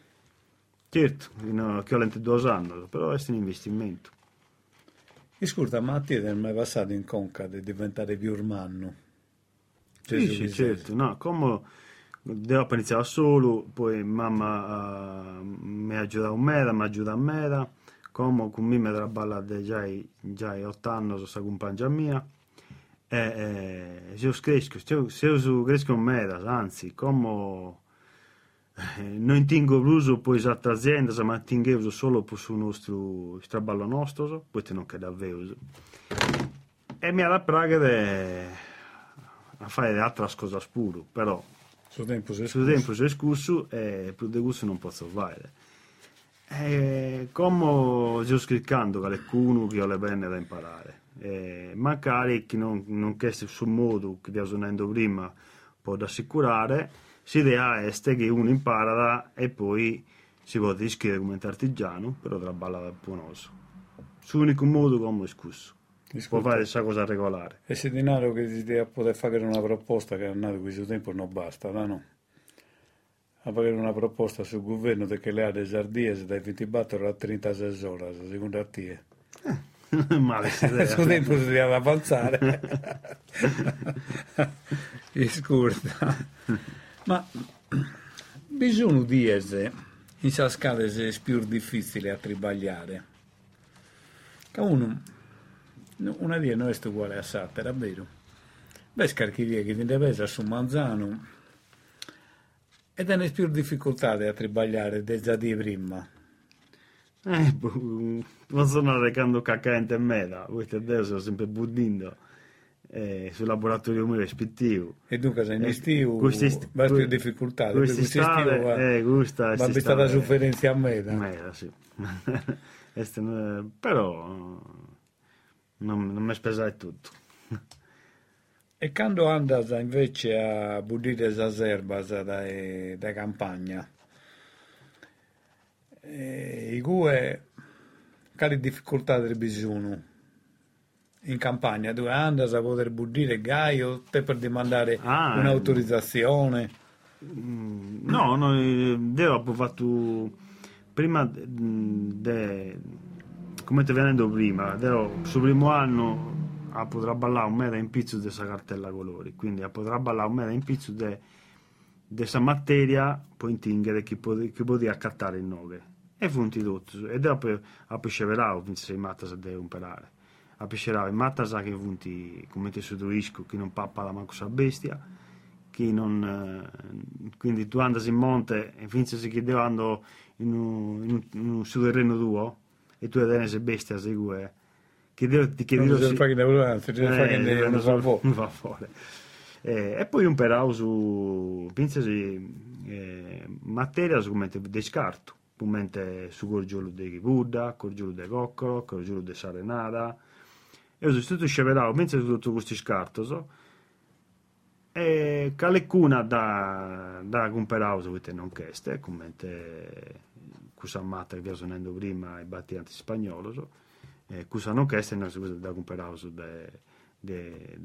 Certo, no, che ho lente due anni, però è un investimento. Ascolta, ma a te è mai passato in conca di diventare più urmano? Sì, sì, certo. No, come devo iniziare solo, poi mamma eh, mi ha aiutato a me, mi ha aiutato a me, come con me mi traballa già, già 8 anni, sono compagna mia, e, e se io cresco, se io cresco in medas, anzi, come eh, non tengo l'uso poi esatta azienda, ma tengo solo per il nostro traballo nostro, poi non che davvero. E mi ha la praga di a fare altre cose pure, però su tempo si è su tempo si è scusso e più di questo non posso fare. E come sto scrivendo qualcuno che ho le bene da imparare, e magari chi non, non chiede sul modo che ti suonando prima può assicurare, l'idea è che uno impara e poi si può iscrivere come artigiano, però traballa da buonoso. L'unico modo come scusso. Può fare questa cosa regolare. E se denaro che ti deve poter fare una proposta che è nato questo tempo non basta, no? A fare una proposta sul governo che le aree sardiese dai 24 a 36 ore, secondo te? Eh, male si deve avanzare. Scusa. Ma bisogno di essere in questa scala è più difficile a tribagliare. Uno una dia non è uguale a Sata, era vero. Beh, scarchiria che ti deve su Manzano e ne più difficoltà a tribagliare desde di prima. Eh, non sono recando cacca in meda, questo adesso sono sempre buddendo eh, sul laboratorio mio rispettivo. E dunque sei in estivo, eh, va più difficoltà, questi stave, va, eh, gusta, va stata sofferenza a meda. Meda, sì. però non, non mi spesai tutto. E quando andas invece a budire le erbas da, da campagna, eh, i gue, quali difficoltà del bisogno? In campagna, dove andas a poter budire gaio, te per demandare ah, un'autorizzazione? Mm, no, noi abbiamo fatto prima de, come ti venendo prima, devo, sul primo anno a potrà ballare un meta in pizzo di questa cartella colori, quindi a potrà ballare un meta in pizzo di questa materia, poi intingere chi, chi poteva accattare il nove. E funti tutto, e dopo a pesceverao, quindi sei matta se deve imparare. A pescerao e matta sa che funti, come ti sudruisco, chi non pappa la manco sa bestia, chi non, eh, quindi tu andasi in monte e finché si chiedevano in un, in un, in un terreno tuo, e tu hai se bestia segue. Che Dio ti chiede non si fa che lavoro si deve fare che non fa fuori non fa fuori. E poi un perau su pinzasi eh, materia come de come su corgiolo di Buddha corgiolo di coccolo corgiolo di sarenada. E tutto sceverau pensa su tutto questo scarto so e calecuna da da comperau su non cheste come questa matta che vi suonando prima i battianti spagnolo eh, questa non che è una cosa da comprare su de,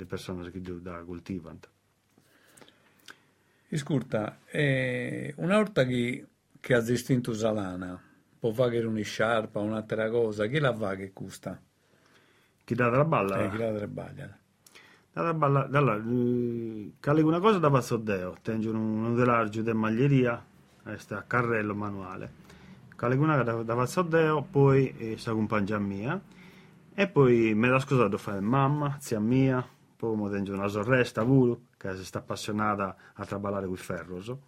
persone che da coltivano Ascolta, eh, una volta che, che ha distinto Salana, può fare una sciarpa, un'altra cosa, chi la fa che costa? Chi dà la balla? Eh, chi la balla? Da balla, dalla, eh, una cosa da Vassodeo, tengo un, delargio di maglieria, questo a carrello manuale Caleguna da, da Vazzodeo, poi eh, sa compagna mia, e poi me l'ha scusato fare mamma, zia mia, poi mi tengo una sorresta che si sta appassionata a traballare con il ferro, so.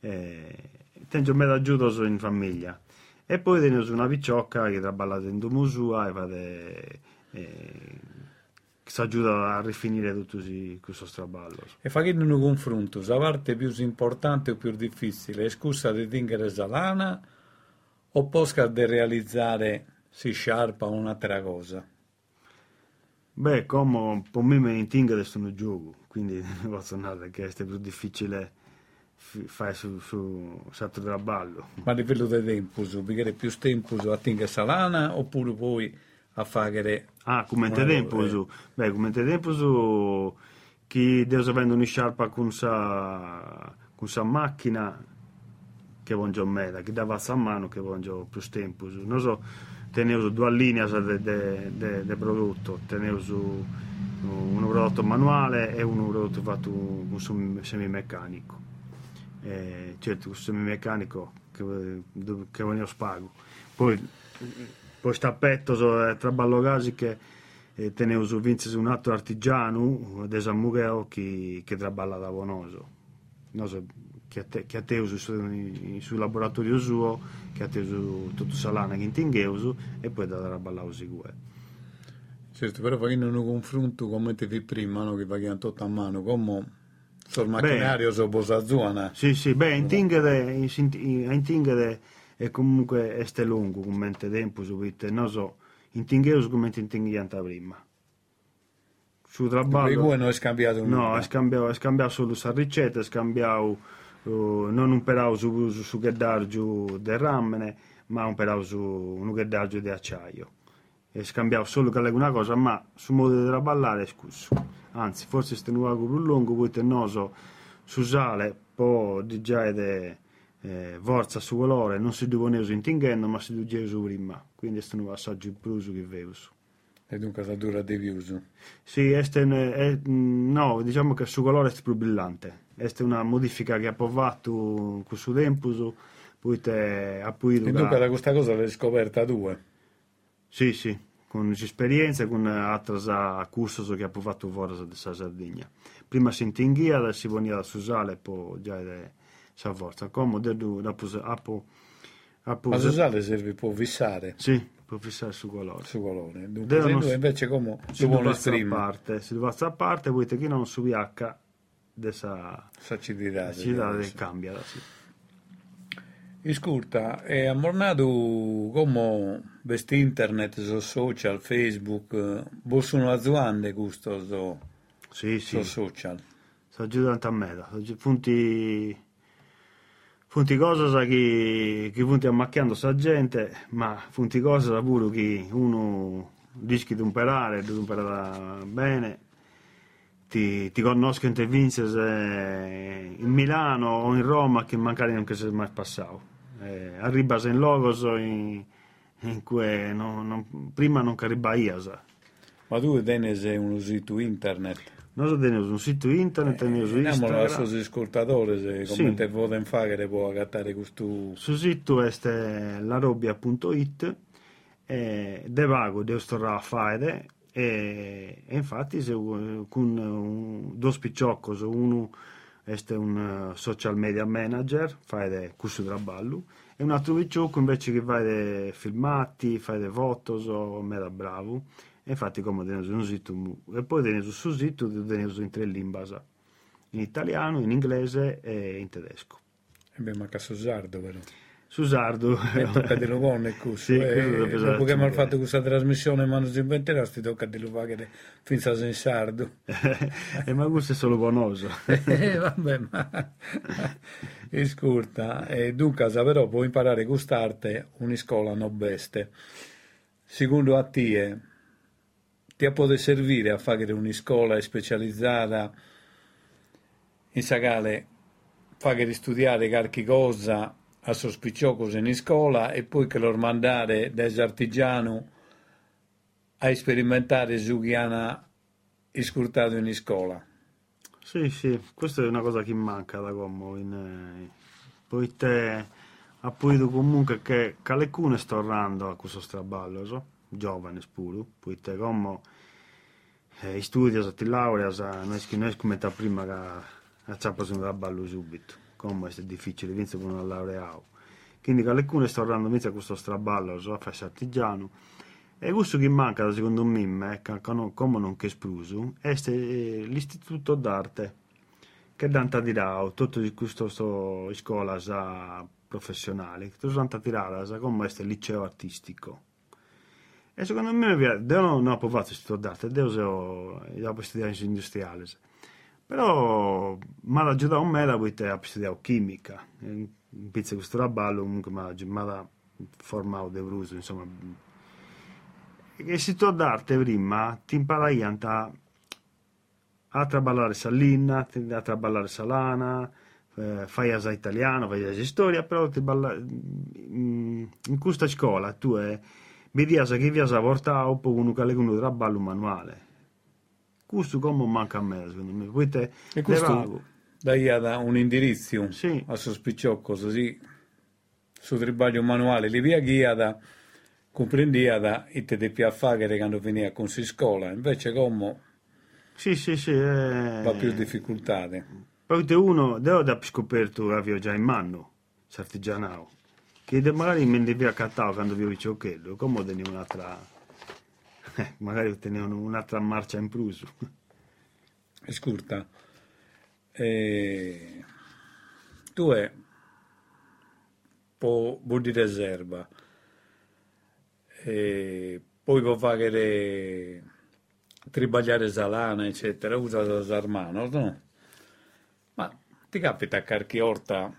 e tengo me l'aiuto in famiglia. E poi tengo una picciocca che traballa in Domusua e fate... Che si aiuta a rifinire tutto questo straballo. E facendo un confronto, la parte più importante o più difficile è scusa di tingere salana o posca di realizzare si sciarpa un'altra cosa? Beh, come per me mi adesso un gioco, quindi non posso andare che è più difficile fare su, su salto da ballo. Ma a livello di tempo, perché più tempo a tingere salana oppure poi a fare... Ah, come tempo, eh. beh, come tempo su chi deve avere una sciarpa con sa, con sa macchina che voglio meda, che dava a mano che voglio più tempo. Non so, tenevo due linee di prodotto, tenevo su un prodotto manuale e un prodotto fatto con semimeccanico. E, certo, con semimeccanico che, che voglio spago. Poi poi stappetto so, eh, traballo casi che eh, teneu su vinces un altro artigiano de San Mugheo che, che traballa da Bonoso. Non so, che a te, che a te su, sul laboratorio suo, che a te su tutto salana che intingheusu e poi da traballare usigue. Certo, però facendo un confronto come ti prima, no? che facevano tutto a mano, come sul macchinario su Bosazuana. Sì, sì, beh, in Tingede, in Tingede è comunque este lungo, come tempo su vite, non so, in Tingheus come in Tinghianta prima. Su traballo... voi non è scambiato No, è scambiato, è scambiato solo la ricetta, è scambiato uh, non un perao su, su, su gheddargiu del rammene, ma un perao su un gheddargiu di acciaio e scambiavo solo una cosa, ma sul modo di traballare è scuso. Anzi, forse sto nuovo più lungo, poi noso su sale, poi di già ed eh, forza su colore, non si deve uso intingendo, ma si deve su prima. Quindi questo è un assaggio più che vedo. E dunque la dura di uso? Sì, este è, no, diciamo che su colore è più brillante. Questa è una modifica che ha provato con questo tempo, poi te ha poi... E dunque da questa cosa l'hai scoperta due? Sì, sì, con esperienze, con altri corsi che ho fatto fuori da Sardegna. Prima si intinghia, si veniva da Susale, poi già è sa forza. Come dopo, dopo, Ma Susale serve per fissare? Sì, per fissare su colore. Su colore. Dunque, se non, invece come si vuole esprimere? Parte, si deve a parte, te chi non su VH, dessa acidità, acidità cambia. Sì. Ascolta, è ammornato come vesti internet, su social, Facebook, possono aziende questo so, sì, sì. su social? Sta aiutando a me, punti, punti cose che, che punti ammacchiando sa gente, ma punti cose pure che uno dice di imparare, di imparare bene, ti, ti conosco in te in Milano o in Roma che magari non si è mai passato eh, arribas en logos in, in cui non, non, prima non caribaías. Ma tu tienes un sito internet? Noi abbiamo un sito internet, eh, abbiamo su Instagram. ai suoi ascoltatori se sì. come te vogliono fare che può agattare questo... Sul sito è larobia.it e de vago de storà a fare e, e infatti se, con un, due spicciocchi, uno questo è un eh, social media manager, fa il corso di traballo, e un altro picciocco invece che fa dei filmati, fa dei foto, so, mera bravo. E infatti come teniamo un sito, e poi teniamo sul sito, teniamo in tre lingue, in italiano, in inglese e in tedesco. E beh, ma caso sardo però. Su sardo. E tocca di nuovo questo. Sì, eh, dopo che abbiamo fatto questa trasmissione, ma non si inventerà, ti tocca di fare finza in sardo. e eh, ma questo è solo buonoso. eh, vabbè, ma... Ascolta, e dunque, però puoi imparare quest'arte una scuola non beste. Secondo a te, ti può servire a fare una scuola specializzata in sagale, fare studiare qualche cosa a sospicciocos in scuola e poi che loro mandare des artigiano a sperimentare su chi hanno iscurtato in scuola. Sì, sì, questa è una cosa che manca da come in, eh, poi te appunto comunque che qualcuno sta tornando a questo straballo, so? giovane spuro, poi te come eh, studia, ti laurea, non è come prima che a ciappa su un traballo subito come è difficile, vince con un laureato. Quindi qualcuno sta parlando invece questo straballo, so, fa artigiano. E questo che manca, secondo me, come non che espluso, è l'istituto d'arte, che danta tirare tutto questo sto, scuola professionali, che sono tirare come liceo artistico. E secondo me, non ho provato l'istituto d'arte, devo, devo studiare industriale. Però me da poi ho studiato chimica, in pizza questo raballo comunque mi ha formato de bruso, insomma. E se tu d'arte prima ti imparai a, traballare salina, a traballare salana, eh, fai asa italiano, fai asa storia, però ti balla, in, in questa scuola tu è, vedi che vi ha portato poi uno che le traballo manuale questo come manca a me, secondo me. Te, e questo dai da un indirizzo sì. a sospicciocco, così su tribaglio manuale, li via comprendia da ite de più a fare quando veniva con si scuola, invece come Sì, sì, sì. Eh... va più difficoltà. Poi te uno, devo da scoperto che avevo già in mano, sartigianao, che magari me ne via cattavo quando vi dicevo quello, come teniamo un'altra, eh, magari tenevano un'altra marcia in plus. Ascolta, eh, tu è po' di riserva, e poi può fare tribagliare salana, eccetera, usa le armano, no? Ma ti capita qualche orta,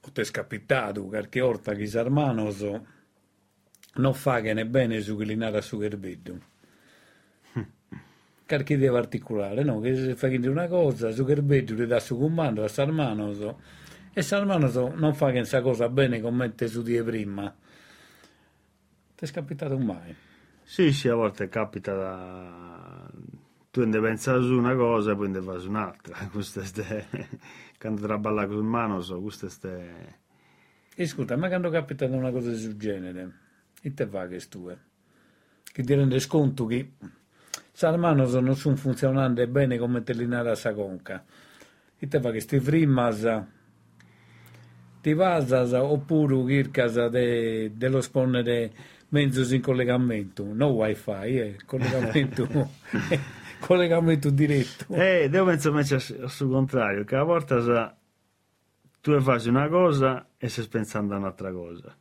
o ti è capitato qualche orta che i armanos non fagano bene su glinare su gerbeddu? Qualche idea particolare, no? Che se fai una cosa, su gerbeddu ti dà su comando a Sarmanos e Sarmanos non fa questa cosa bene come te su di prima. Ti è capitato mai? Sì, sì, a volte capita da... Tu ne pensi su una cosa e poi ne fai su un'altra. Queste ste... Quando traballa con mano, so, queste ste... E scusa, ma quando capita una cosa del genere, e te fa che stue? Che ti rende conto che Sarmanos non sono funzionando bene come te li nara sa conca. E te fa che sti frimas ti vasas oppure circas de, dello sponnere mezzo in collegamento, no wifi, eh, collegamento, collegamento diretto. Eh, devo pensare invece al suo contrario, che a volte tu fai una cosa e stai pensando a un'altra cosa.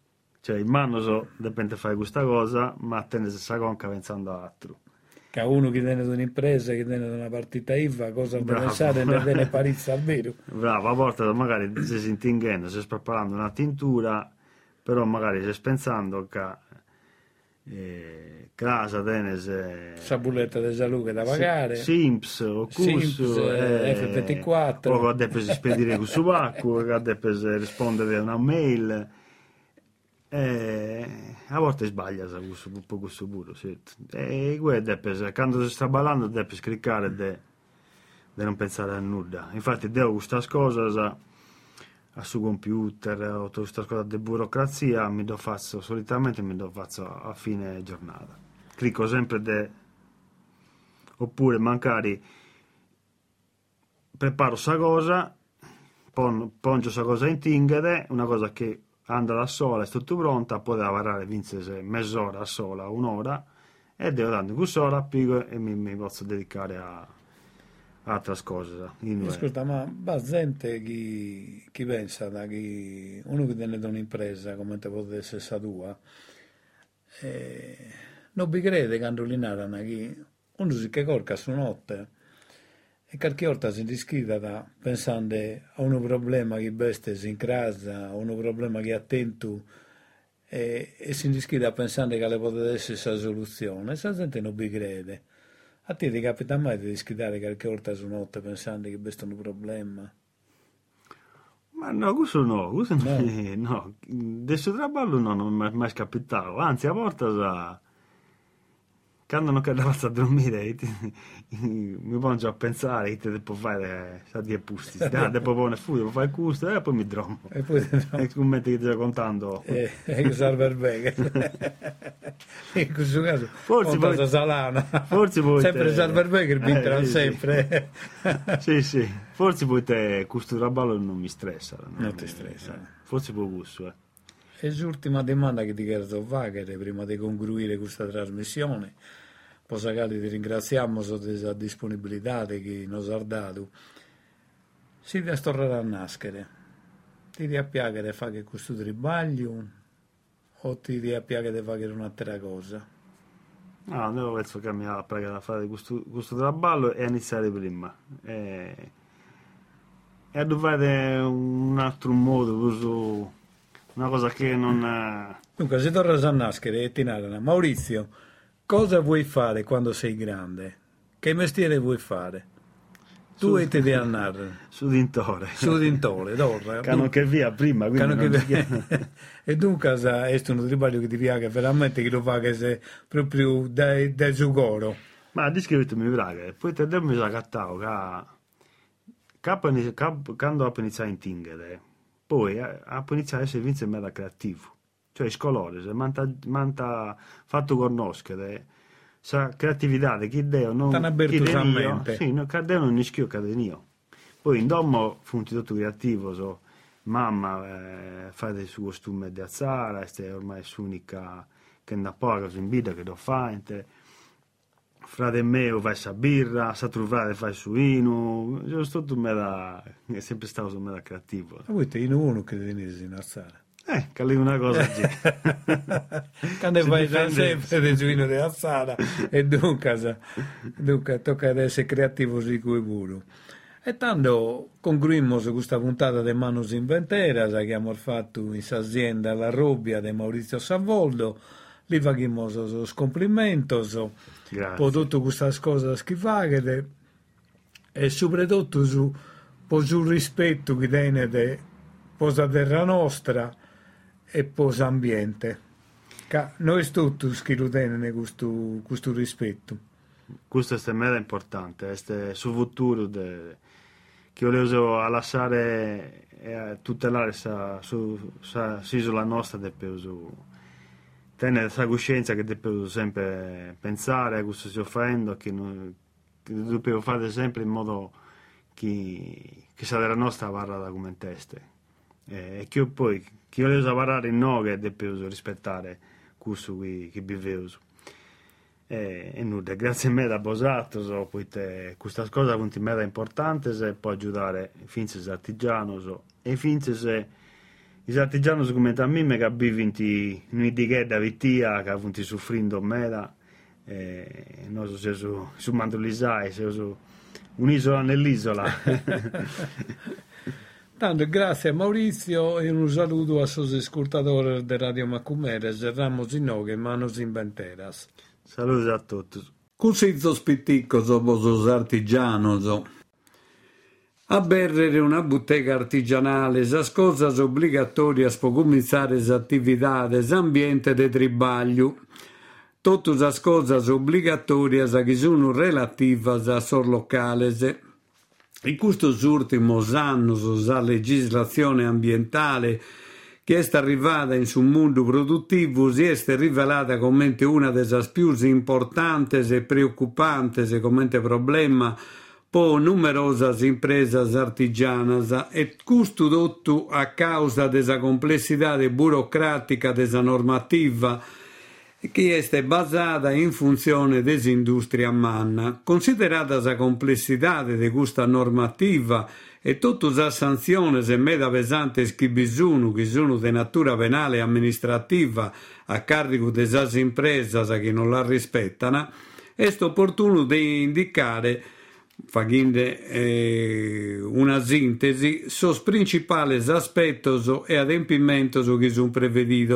Cioè, in mano so, dipende fare questa cosa, ma te ne sei conca pensando a altro. Che uno che tiene un'impresa, che tiene una partita IVA, cosa pensare ne tiene parizza al vero. Bravo, a volte magari si sta intinghendo, si sta preparando una tintura, però magari si sta pensando che eh, casa tenes eh, Sabulletta di salute da pagare. Simps o Cusso eh, F24. poi deve spedire con subacquo che deve rispondere a una mail eh, a volte sbaglia sa un po' questo pure sì. e guarda quando si sta ballando deve scriccare de, de non pensare a nulla infatti devo questa cosa sa, a su computer o tutte queste cose di burocrazia mi do faccio solitamente mi do faccio a fine giornata clicco sempre de oppure magari preparo sta cosa pon, pongio cosa in tingere una cosa che andrà da sola è tutto pronta poi da lavorare vince se mezz'ora sola un'ora e devo dare quest'ora pigo e mi, mi posso dedicare a, altre cose Ascolta, ma va gente chi, chi pensa da chi, uno che tiene da un'impresa come te può essere tua, eh, non vi crede quando li narrano che uno si che corca su notte e qualche volta si discrive da pensando a un problema che beste si in casa, a un problema che attento e, e si discrive pensando che le potrebbe essere questa soluzione questa gente non vi crede. A te ti capita mai di schidare qualche volta su notte pensando che questo è un problema? Ma no, questo no, questo No. no. no. Adesso traballo no, non mi è mai capitato. Anzi, a volte sa, quando non cade a dormire, mi pongo a pensare che devo fare, sa di pusti, ah, devo fare fuori, devo fare questo e poi mi dormo. E poi E ti sto contando. eh, che serve il Becker. In questo caso, Forse voi- Salana. forse voi sempre te- serve il Becker, Eh, vinterà sì, sì. sempre. Sì, sì, forse poi te questo traballo non mi stressa. Non ti stressa. Forse poi questo, eh. E l'ultima domanda che ti chiedo fare prima di concludere questa trasmissione, poi magari ti ringraziamo per la disponibilità che nos ha dato. Si ti tornare a nascere, ti riappiaga di fare questo tribaglio o ti riappiaga di fare un'altra cosa? No, noi penso che mi ha pregato a fare questo, questo traballo e a iniziare prima. E, e a fare un altro modo, una cosa che non... eh, Dunque, se torna a nascere e ti narrano, Maurizio, cosa vuoi fare quando sei grande? Che mestiere vuoi fare? Tu e te devi andare. su dintore. Su dintore, dorra. Cano che via prima, quindi che- e dunque è un tribaglio che ti piace veramente che lo fa che sei proprio dai, dai sugoro. Ma descritto mi braga, e poi te devo mi sa cattao che quando ho iniziato a intingere, poi eh, ho iniziato a essere vince meda creativo. Cioè scolore, se manta, manta fatto conoscere sa creatività di chi deo non chi sì, no, che deo non ischio che denio. Poi in domo funti tutto creativo, so, mamma eh, fa il suo costume di azzara, questa è ormai l'unica che da poco in vita che lo fa, ente. frate mio fa sa birra, sa frate fa il suino, io sto tutto meda, è sempre stato meda creativo. Ma voi te in uno che tenesi in alzare. Eh, che lì una cosa oggi. Quando fai sempre del suino di alzara e dunque, dunque tocca ad essere creativo su cui pure. E tanto concluimmo questa puntata di Manos Inventeras che abbiamo fatto in azienda La Robbia di Maurizio Savoldo. Li facciamo i complimenti per tutte queste cose che fate e soprattutto su, per sul rispetto che tiene de posa terra nostra e posa ambiente. Ca- noi tutti che tenen questo, questo rispetto. Questo è mega importante, è sul futuro de, che volevo lasciare e tutelare sa, su, sa, isola nostra per tenere questa coscienza che devo sempre pensare a questo sto facendo, che, non, che dobbiamo fare sempre in modo che, che sia della nostra barra da come teste. E che io poi, che volevo parlare noi, che devo rispettare questo che, che vivevo. E, e nulla, grazie a me da Bosato, so, poite, questa cosa è mega importante se può aiutare finché gli artigiani so, e se gli artigiani come a me che vivono in un'etichetta vittia che hanno soffrendo meda e noi siamo su, su Mandolisai, siamo su un'isola nell'isola. Tanto grazie a Maurizio e un saluto a sus ascoltatori di Radio Macumeres, Ramos in Noghe, Manos Inventeras. Saluti a tutti. Cusizzo spitticco somos os artigianos. A berrere una bottega artigianale, sas cosas obligatorias per cominciare le attivitades, ambiente de tribaglio. Tutte as cosas obligatorias che sono relativas a sor locales. In questi ultimi anni la legislazione ambientale che è arrivata in un mondo produttivo si è rivelata come una delle più importanti e preoccupanti come problema per numerose imprese artigiane e questo tutto a causa della complessità burocratica della normativa che è basata in funzione dell'industria manna. Considerata la complessità di questa normativa e tutte le sanzioni e meda pesanti che bisogno, che sono di natura penale e amministrativa a carico delle imprese che non la rispettano, è opportuno di indicare facendo eh, una sintesi, sos principales aspettos e adempimientos che sono prevediti.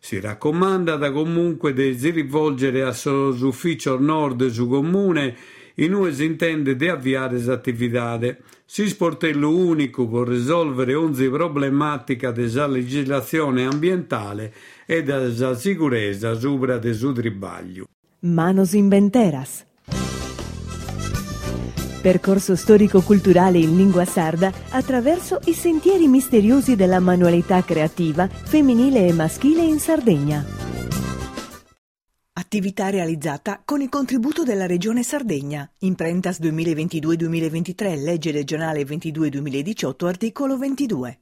Si raccomanda da comunque di rivolgere a ufficio nord su comune in cui si intende di avviare l'attività. Si sportello unico per risolvere ogni problematica della legislazione ambientale e della sicurezza sopra del suo tribaglio. Manos Inventeras. Percorso storico-culturale in lingua sarda attraverso i sentieri misteriosi della manualità creativa femminile e maschile in Sardegna. Attività realizzata con il contributo della Regione Sardegna. Imprentas 2022-2023, legge regionale 22-2018, articolo 22.